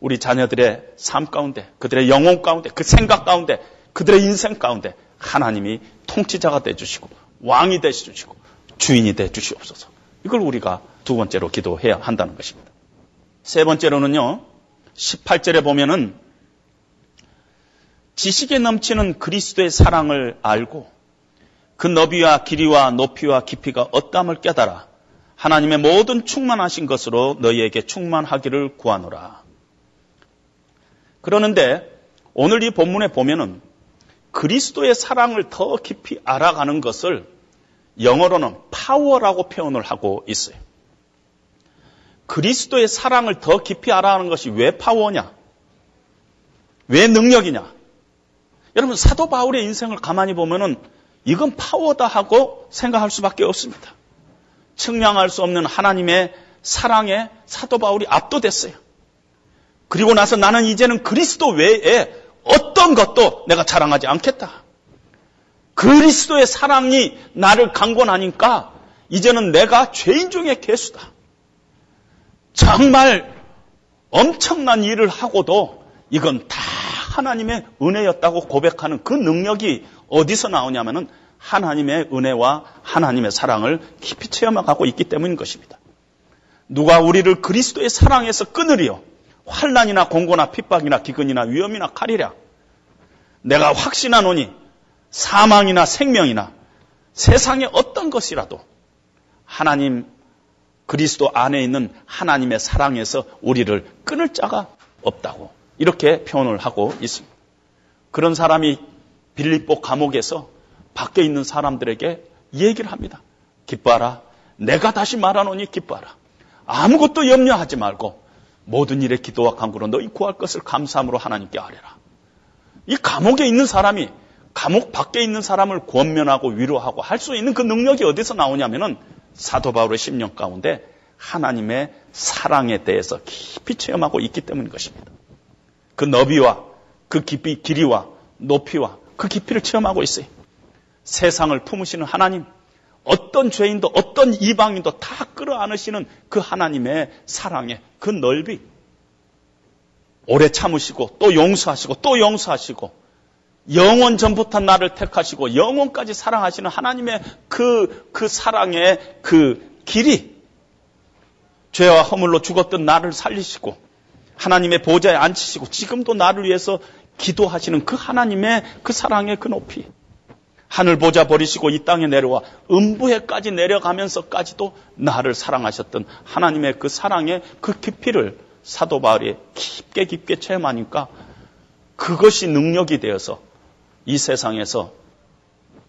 우리 자녀들의 삶 가운데, 그들의 영혼 가운데, 그 생각 가운데, 그들의 인생 가운데 하나님이 통치자가 돼 주시고 왕이 돼 주시고 주인이 돼 주시옵소서. 이걸 우리가 두 번째로 기도해야 한다는 것입니다. 세 번째로는요. 18절에 보면은 지식에 넘치는 그리스도의 사랑을 알고 그 너비와 길이와 높이와 깊이가 어떠함을 깨달아 하나님의 모든 충만하신 것으로 너희에게 충만하기를 구하노라. 그러는데 오늘 이 본문에 보면은 그리스도의 사랑을 더 깊이 알아가는 것을 영어로는 파워라고 표현을 하고 있어요. 그리스도의 사랑을 더 깊이 알아가는 것이 왜 파워냐? 왜 능력이냐? 여러분 사도 바울의 인생을 가만히 보면은 이건 파워다 하고 생각할 수밖에 없습니다. 측량할 수 없는 하나님의 사랑에 사도 바울이 압도됐어요. 그리고 나서 나는 이제는 그리스도 외에 어떤 것도 내가 자랑하지 않겠다. 그리스도의 사랑이 나를 강권하니까 이제는 내가 죄인 중의 개수다. 정말 엄청난 일을 하고도 이건 다 하나님의 은혜였다고 고백하는 그 능력이 어디서 나오냐면은 하나님의 은혜와 하나님의 사랑을 깊이 체험하고 있기 때문인 것입니다. 누가 우리를 그리스도의 사랑에서 끊으리요? 환란이나 공고나 핍박이나 기근이나 위험이나 칼이랴. 내가 확신하노니 사망이나 생명이나 세상의 어떤 것이라도 하나님 그리스도 안에 있는 하나님의 사랑에서 우리를 끊을 자가 없다고 이렇게 표현을 하고 있습니다. 그런 사람이 빌립보 감옥에서 밖에 있는 사람들에게 얘기를 합니다. 기뻐하라. 내가 다시 말하노니 기뻐하라. 아무것도 염려하지 말고 모든 일에 기도와 간구로 너희 구할 것을 감사함으로 하나님께 아뢰라. 이 감옥에 있는 사람이 감옥 밖에 있는 사람을 권면하고 위로하고 할 수 있는 그 능력이 어디서 나오냐면은 사도 바울의 심령 가운데 하나님의 사랑에 대해서 깊이 체험하고 있기 때문인 것입니다. 그 너비와 그 깊이, 길이와 높이와 그 깊이를 체험하고 있어요. 세상을 품으시는 하나님, 어떤 죄인도 어떤 이방인도 다 끌어안으시는 그 하나님의 사랑의 그 넓이. 오래 참으시고 또 용서하시고 또 용서하시고 영원 전부터 나를 택하시고 영원까지 사랑하시는 하나님의 그, 그 사랑의 그 길이 죄와 허물로 죽었던 나를 살리시고 하나님의 보좌에 앉히시고 지금도 나를 위해서 기도하시는 그 하나님의 그 사랑의 그 높이. 하늘 보좌 버리시고 이 땅에 내려와 음부에까지 내려가면서까지도 나를 사랑하셨던 하나님의 그 사랑의 그 깊이를 사도 바울이 깊게 깊게 체험하니까 그것이 능력이 되어서 이 세상에서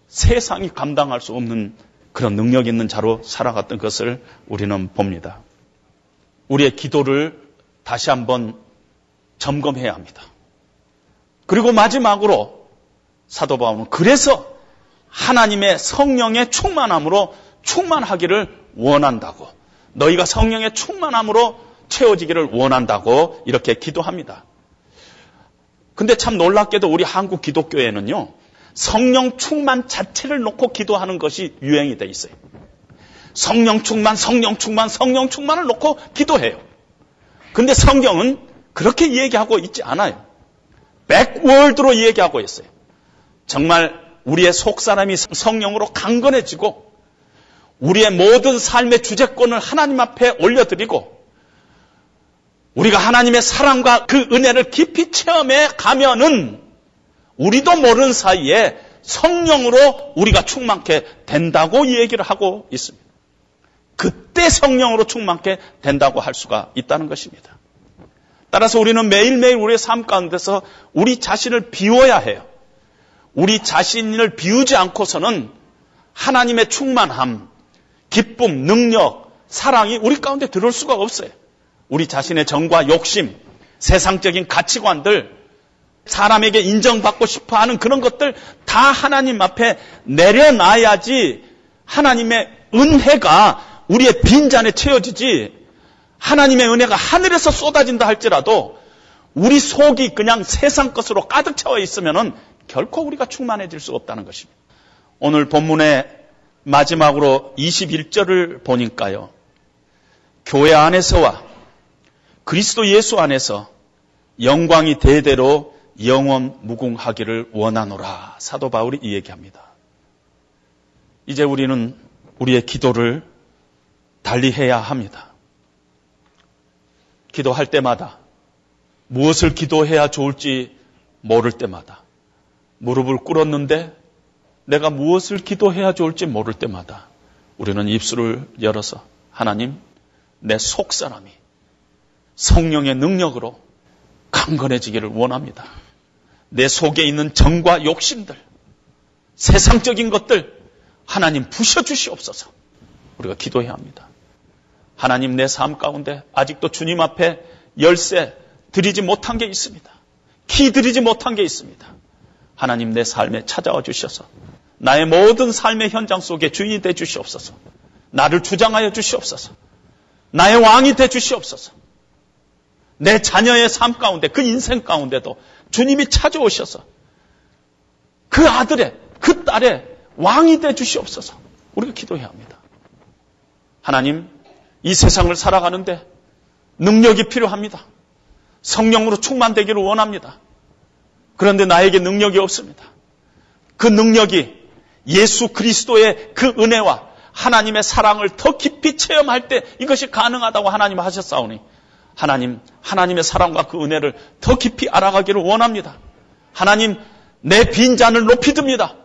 세상이 감당할 수 없는 그런 능력 있는 자로 살아갔던 것을 우리는 봅니다. 우리의 기도를 다시 한번 점검해야 합니다. 그리고 마지막으로 사도 바울은 그래서 하나님의 성령의 충만함으로 충만하기를 원한다고 너희가 성령의 충만함으로 채워지기를 원한다고 이렇게 기도합니다. 근데 참 놀랍게도 우리 한국 기독교에는요, 성령 충만 자체를 놓고 기도하는 것이 유행이 돼 있어요. 성령 충만, 성령 충만, 성령 충만을 놓고 기도해요. 근데 성경은 그렇게 얘기하고 있지 않아요. 백월드로 얘기하고 있어요. 정말 우리의 속사람이 성령으로 강건해지고 우리의 모든 삶의 주재권을 하나님 앞에 올려드리고 우리가 하나님의 사랑과 그 은혜를 깊이 체험해 가면은 우리도 모르는 사이에 성령으로 우리가 충만케 된다고 이 얘기를 하고 있습니다. 그때 성령으로 충만케 된다고 할 수가 있다는 것입니다. 따라서 우리는 매일매일 우리의 삶 가운데서 우리 자신을 비워야 해요. 우리 자신을 비우지 않고서는 하나님의 충만함, 기쁨, 능력, 사랑이 우리 가운데 들어올 수가 없어요. 우리 자신의 정과 욕심, 세상적인 가치관들, 사람에게 인정받고 싶어 하는 그런 것들 다 하나님 앞에 내려놔야지 하나님의 은혜가 우리의 빈잔에 채워지지 하나님의 은혜가 하늘에서 쏟아진다 할지라도 우리 속이 그냥 세상 것으로 가득 채워 있으면은 결코 우리가 충만해질 수 없다는 것입니다. 오늘 본문의 마지막으로 21절을 보니까요. 교회 안에서와 그리스도 예수 안에서 영광이 대대로 영원 무궁하기를 원하노라. 사도 바울이 이 얘기합니다. 이제 우리는 우리의 기도를 달리 해야 합니다. 기도할 때마다 무엇을 기도해야 좋을지 모를 때마다 무릎을 꿇었는데 내가 무엇을 기도해야 좋을지 모를 때마다 우리는 입술을 열어서 하나님 내 속사람이 성령의 능력으로 강건해지기를 원합니다. 내 속에 있는 정과 욕심들, 세상적인 것들 하나님 부셔주시옵소서. 우리가 기도해야 합니다. 하나님 내 삶 가운데 아직도 주님 앞에 열쇠 드리지 못한 게 있습니다. 키 드리지 못한 게 있습니다. 하나님 내 삶에 찾아와 주셔서 나의 모든 삶의 현장 속에 주인이 돼 주시옵소서. 나를 주장하여 주시옵소서. 나의 왕이 돼 주시옵소서. 내 자녀의 삶 가운데 그 인생 가운데도 주님이 찾아오셔서 그 아들의 그 딸의 왕이 돼 주시옵소서. 우리가 기도해야 합니다. 하나님 이 세상을 살아가는데 능력이 필요합니다. 성령으로 충만되기를 원합니다. 그런데 나에게 능력이 없습니다. 그 능력이 예수 그리스도의 그 은혜와 하나님의 사랑을 더 깊이 체험할 때 이것이 가능하다고 하나님 하셨사오니 하나님, 하나님의 사랑과 그 은혜를 더 깊이 알아가기를 원합니다. 하나님, 내 빈 잔을 높이 듭니다.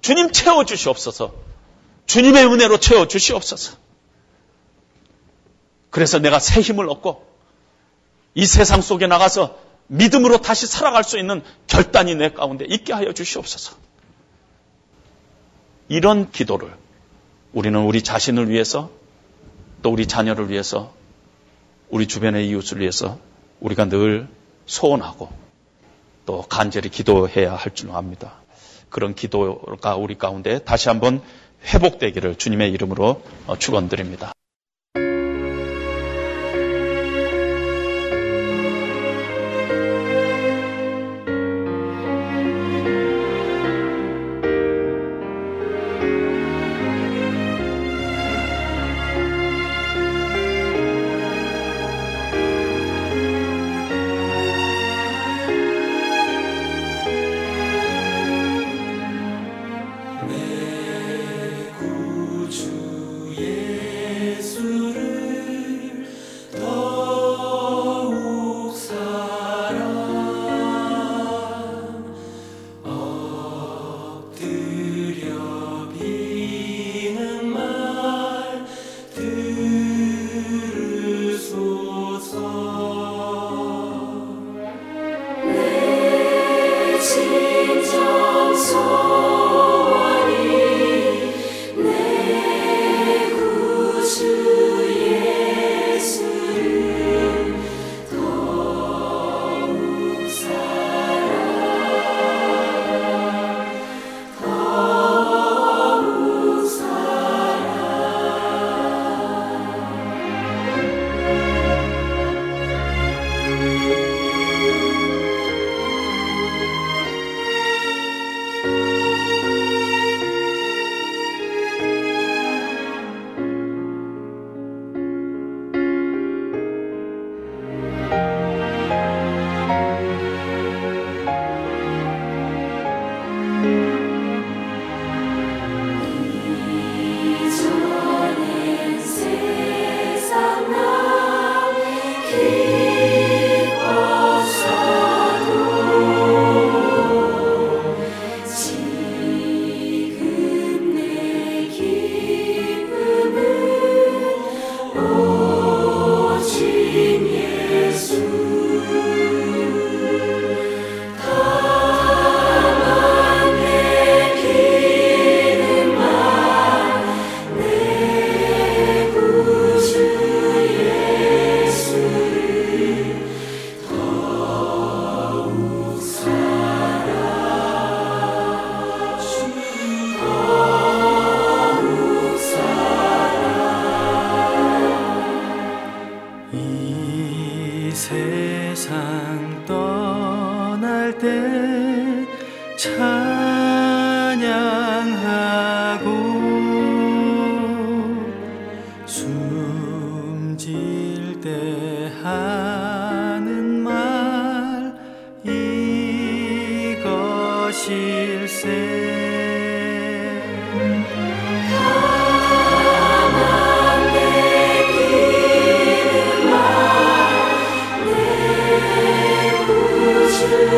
주님 채워 주시옵소서. 주님의 은혜로 채워 주시옵소서. 그래서 내가 새 힘을 얻고 이 세상 속에 나가서 믿음으로 다시 살아갈 수 있는 결단이 내 가운데 있게 하여 주시옵소서. 이런 기도를 우리는 우리 자신을 위해서 또 우리 자녀를 위해서 우리 주변의 이웃을 위해서 우리가 늘 소원하고 또 간절히 기도해야 할 줄 압니다. 그런 기도가 우리 가운데 다시 한번 회복되기를 주님의 이름으로 축원드립니다.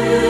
누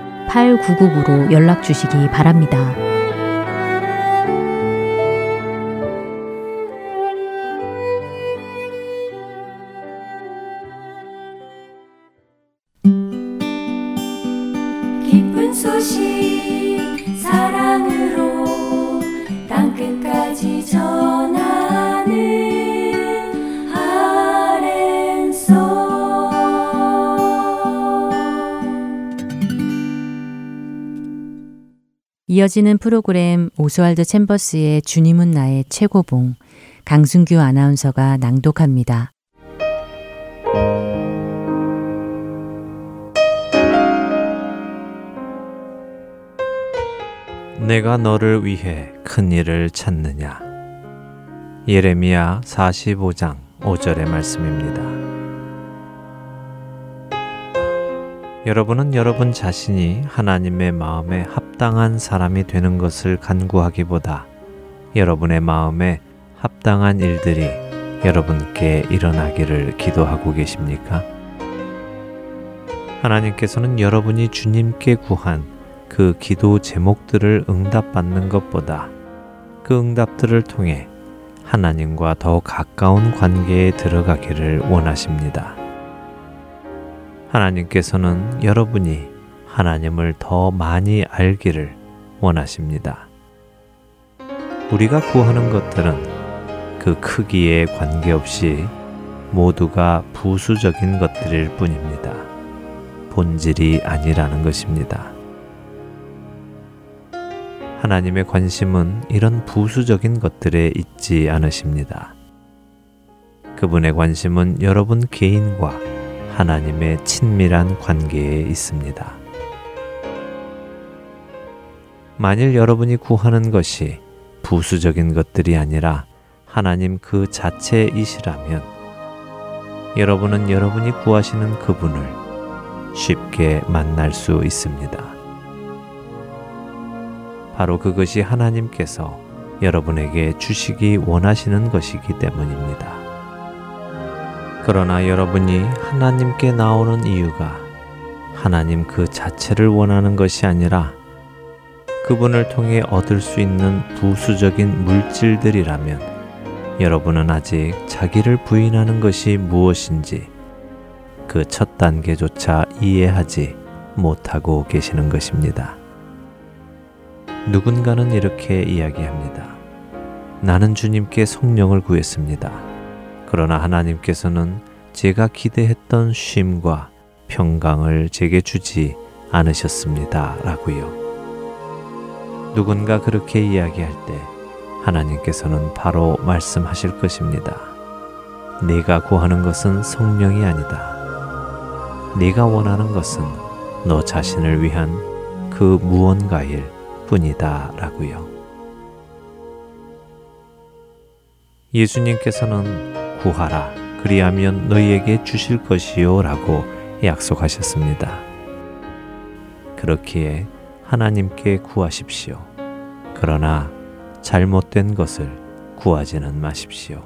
8999로 연락 주시기 바랍니다. 이어지는 프로그램 오스왈드 챔버스의 주님은 나의 최고봉 강순규 아나운서가 낭독합니다. 내가 너를 위해 큰 일을 찾느냐. 예레미야 45장 5절의 말씀입니다. 여러분은 여러분 자신이 하나님의 마음에 합당한 사람이 되는 것을 간구하기보다 여러분의 마음에 합당한 일들이 여러분께 일어나기를 기도하고 계십니까? 하나님께서는 여러분이 주님께 구한 그 기도 제목들을 응답받는 것보다 그 응답들을 통해 하나님과 더 가까운 관계에 들어가기를 원하십니다. 하나님께서는 여러분이 하나님을 더 많이 알기를 원하십니다. 우리가 구하는 것들은 그 크기에 관계없이 모두가 부수적인 것들일 뿐입니다. 본질이 아니라는 것입니다. 하나님의 관심은 이런 부수적인 것들에 있지 않으십니다. 그분의 관심은 여러분 개인과 하나님의 친밀한 관계에 있습니다. 만일 여러분이 구하는 것이 부수적인 것들이 아니라 하나님 그 자체이시라면 여러분은 여러분이 구하시는 그분을 쉽게 만날 수 있습니다. 바로 그것이 하나님께서 여러분에게 주시기 원하시는 것이기 때문입니다. 그러나 여러분이 하나님께 나오는 이유가 하나님 그 자체를 원하는 것이 아니라 그분을 통해 얻을 수 있는 부수적인 물질들이라면 여러분은 아직 자기를 부인하는 것이 무엇인지 그 첫 단계조차 이해하지 못하고 계시는 것입니다. 누군가는 이렇게 이야기합니다. 나는 주님께 성령을 구했습니다. 그러나 하나님께서는 제가 기대했던 쉼과 평강을 제게 주지 않으셨습니다. 라고요. 누군가 그렇게 이야기할 때 하나님께서는 바로 말씀하실 것입니다. 네가 구하는 것은 성령이 아니다. 네가 원하는 것은 너 자신을 위한 그 무언가일 뿐이다. 라고요. 예수님께서는 구하라. 그리하면 너희에게 주실 것이요. 라고 약속하셨습니다. 그렇기에 하나님께 구하십시오. 그러나 잘못된 것을 구하지는 마십시오.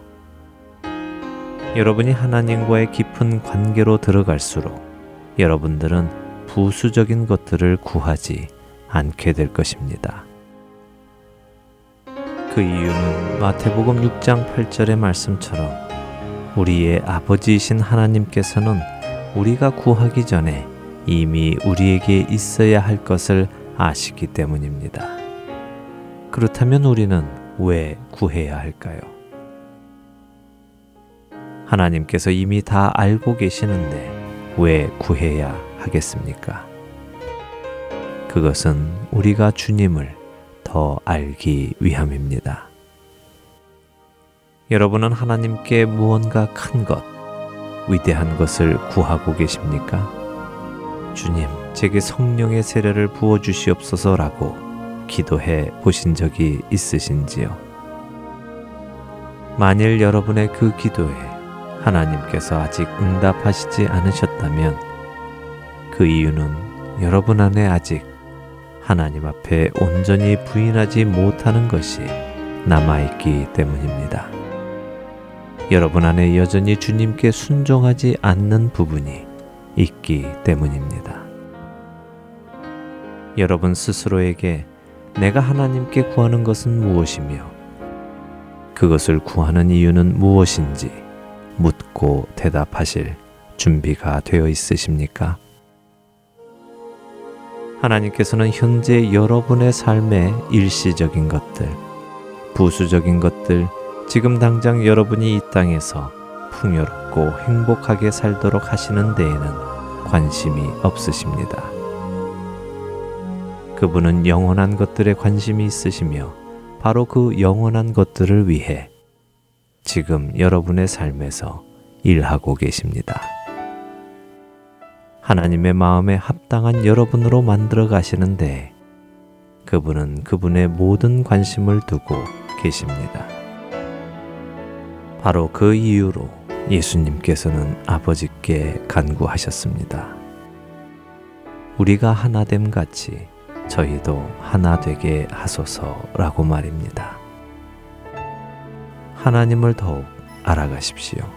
여러분이 하나님과의 깊은 관계로 들어갈수록 여러분들은 부수적인 것들을 구하지 않게 될 것입니다. 그 이유는 마태복음 6장 8절의 말씀처럼 우리의 아버지이신 하나님께서는 우리가 구하기 전에 이미 우리에게 있어야 할 것을 아시기 때문입니다. 그렇다면 우리는 왜 구해야 할까요? 하나님께서 이미 다 알고 계시는데 왜 구해야 하겠습니까? 그것은 우리가 주님을 더 알기 위함입니다. 여러분은 하나님께 무언가 큰 것, 위대한 것을 구하고 계십니까? 주님, 제게 성령의 세례를 부어 주시옵소서라고 기도해 보신 적이 있으신지요? 만일 여러분의 그 기도에 하나님께서 아직 응답하시지 않으셨다면 그 이유는 여러분 안에 아직 하나님 앞에 온전히 부인하지 못하는 것이 남아있기 때문입니다. 여러분 안에 여전히 주님께 순종하지 않는 부분이 있기 때문입니다. 여러분 스스로에게 내가 하나님께 구하는 것은 무엇이며 그것을 구하는 이유는 무엇인지 묻고 대답하실 준비가 되어 있으십니까? 하나님께서는 현재 여러분의 삶의 일시적인 것들, 부수적인 것들, 지금 당장 여러분이 이 땅에서 풍요롭고 행복하게 살도록 하시는 데에는 관심이 없으십니다. 그분은 영원한 것들에 관심이 있으시며 바로 그 영원한 것들을 위해 지금 여러분의 삶에서 일하고 계십니다. 하나님의 마음에 합당한 여러분으로 만들어 가시는데 그분은 그분의 모든 관심을 두고 계십니다. 바로 그 이유로 예수님께서는 아버지께 간구하셨습니다. 우리가 하나됨 같이 저희도 하나 되게 하소서라고 말입니다. 하나님을 더욱 알아가십시오.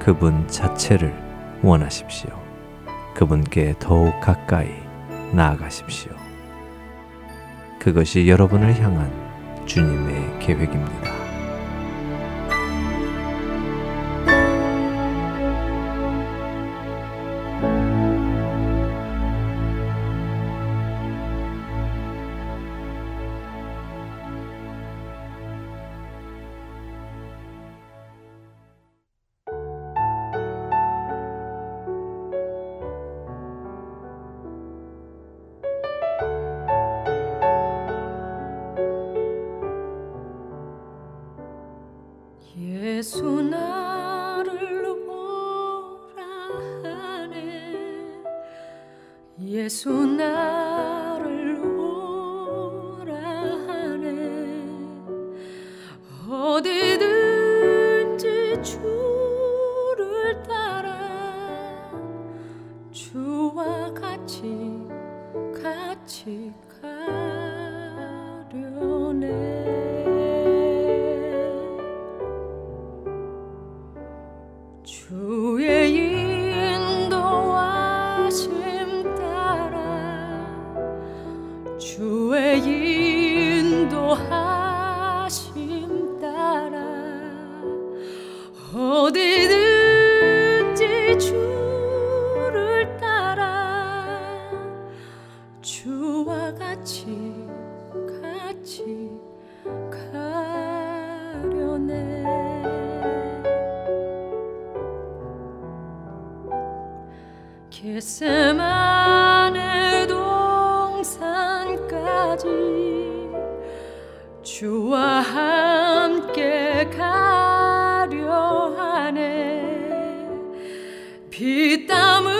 그분 자체를 원하십시오. 그분께 더욱 가까이 나아가십시오. 그것이 여러분을 향한 주님의 계획입니다. 피땀 흘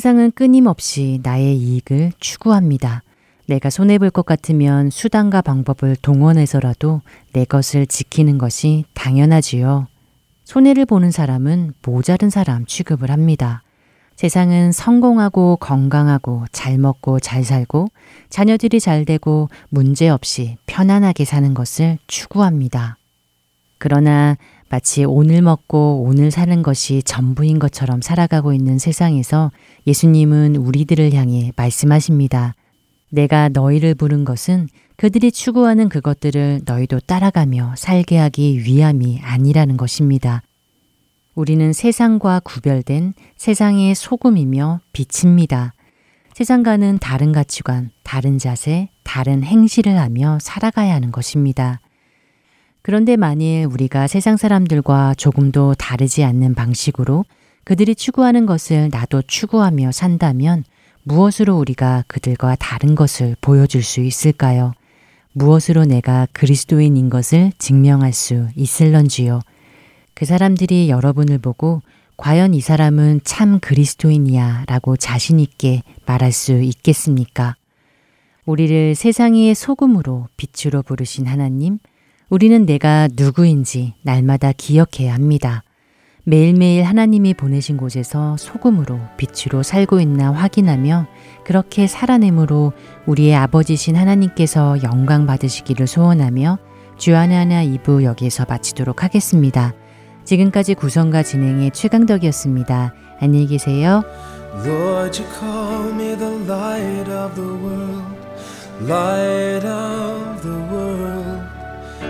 세상은 끊임없이 나의 이익을 추구합니다. 내가 손해볼 것 같으면 수단과 방법을 동원해서라도 내 것을 지키는 것이 당연하지요. 손해를 보는 사람은 모자른 사람 취급을 합니다. 세상은 성공하고 건강하고 잘 먹고 잘 살고 자녀들이 잘 되고 문제없이 편안하게 사는 것을 추구합니다. 그러나 마치 오늘 먹고 오늘 사는 것이 전부인 것처럼 살아가고 있는 세상에서 예수님은 우리들을 향해 말씀하십니다. 내가 너희를 부른 것은 그들이 추구하는 그것들을 너희도 따라가며 살게 하기 위함이 아니라는 것입니다. 우리는 세상과 구별된 세상의 소금이며 빛입니다. 세상과는 다른 가치관, 다른 자세, 다른 행실을 하며 살아가야 하는 것입니다. 그런데 만일 우리가 세상 사람들과 조금도 다르지 않는 방식으로 그들이 추구하는 것을 나도 추구하며 산다면 무엇으로 우리가 그들과 다른 것을 보여줄 수 있을까요? 무엇으로 내가 그리스도인인 것을 증명할 수 있을런지요? 그 사람들이 여러분을 보고 과연 이 사람은 참 그리스도인이야 라고 자신있게 말할 수 있겠습니까? 우리를 세상의 소금으로 빛으로 부르신 하나님, 우리는 내가 누구인지 날마다 기억해야 합니다. 매일매일 하나님이 보내신 곳에서 소금으로 빛으로 살고 있나 확인하며 그렇게 살아내므로 우리의 아버지신 하나님께서 영광 받으시기를 소원하며 주안의 하나 2부 여기에서 마치도록 하겠습니다. 지금까지 구성과 진행의 최강덕이었습니다. 안녕히 계세요. Lord,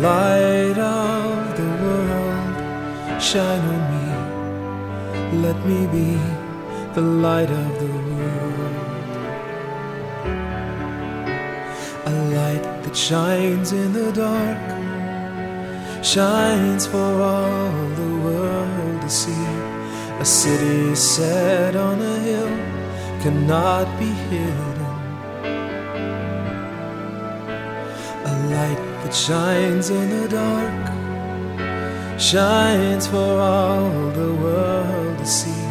light of the world, shine on me, let me be the light of the world. A light that shines in the dark, shines for all the world to see. A city set on a hill cannot be hidden. A light shines in the dark shines for all the world to see.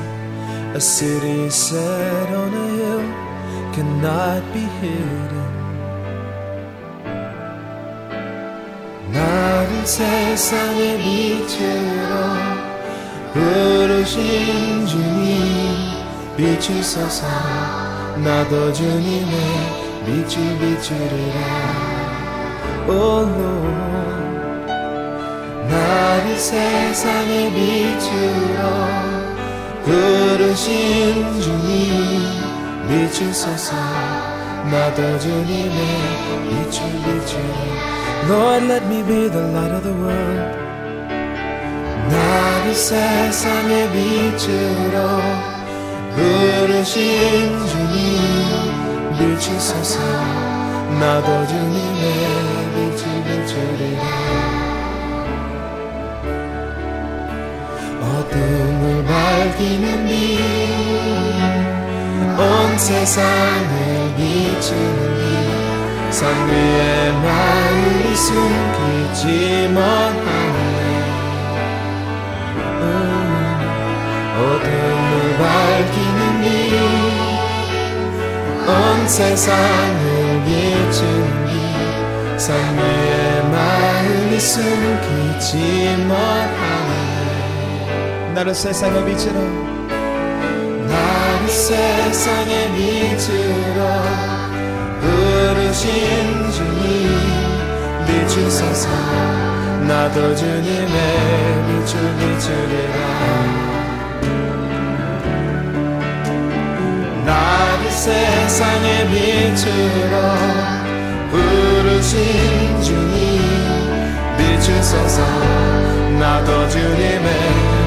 A city set on a hill cannot be hidden. 나를 세상의 빛으로 부르신 주님 비추소서 나도 주님의 빛을 비추리라 오 나를 세상의 빛으로 부르신 주님 비추소서. 나도 주님의 빛을 비추리라 Lord let me be the light of the world. 나를 세상의 빛으로 부르신 주님 비추소서. 나도 주님의 비추리라 어둠을 밝히는 빛온 세상을 비추는 빛산 위에 마음이 숨기지 못하네. 어둠을 밝히는 빛온 세상을 비추는 위에 마음 이 숨기지 못하네 나를 세상의 빛으로 나를 세상의 빛으로 부르신 주님 비추소서 나도 주님의 빛을 비추리라. 나를 세상의 빛으로 부르신 있어서 나도 주님의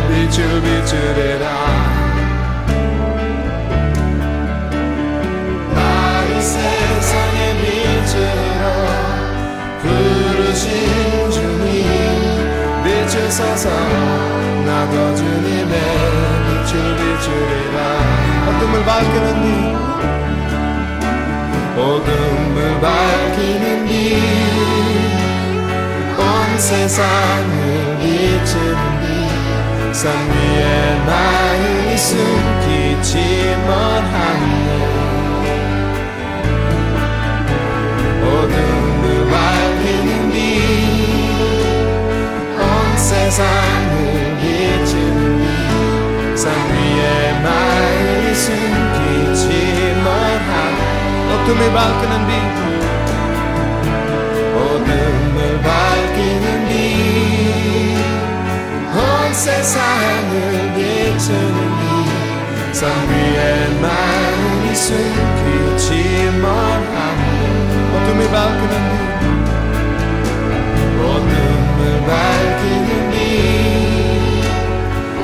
빛을 비추리라. 나의 세상의 빛으로 부르신 주님 빛을 써서 나도 주님의 빛을 비추리라. 어둠을 밝히는 빛 어둠을 밝히는 빛 세상을 비추는 빛산 위에 나의 숨기지만 하네 어둠을 밝히는 빛온 세상을 비추는 빛산 위에 나의 숨기지만 하네 어둠을 밝히는 빛. 어둠을 밝히는 세상을 비추는 빛산 위에 나의 숨기지만 하네 어둠을 밝히는 빛 어둠을 밝히는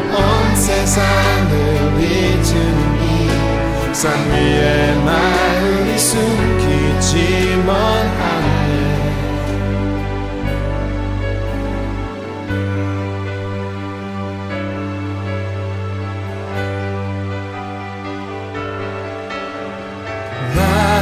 빛온 세상을 비추는 빛산 위에 나의 숨기지만 하네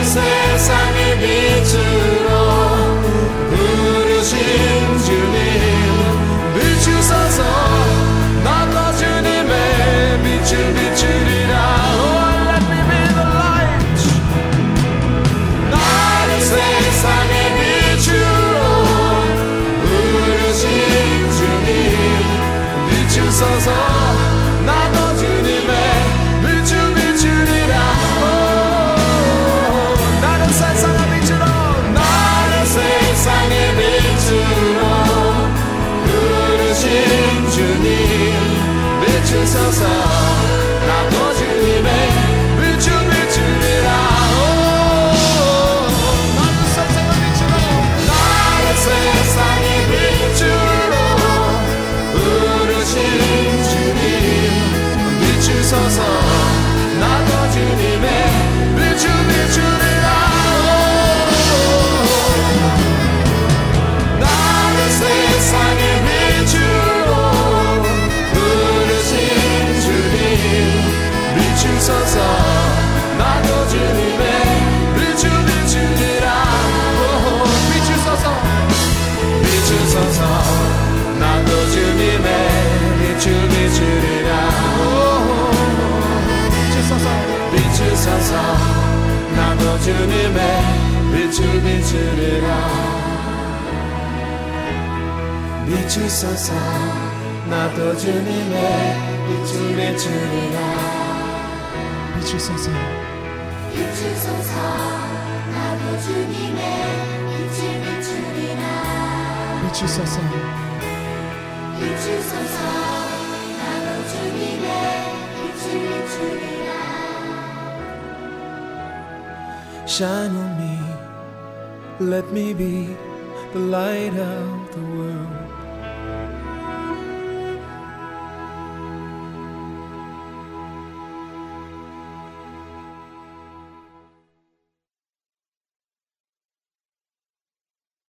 나를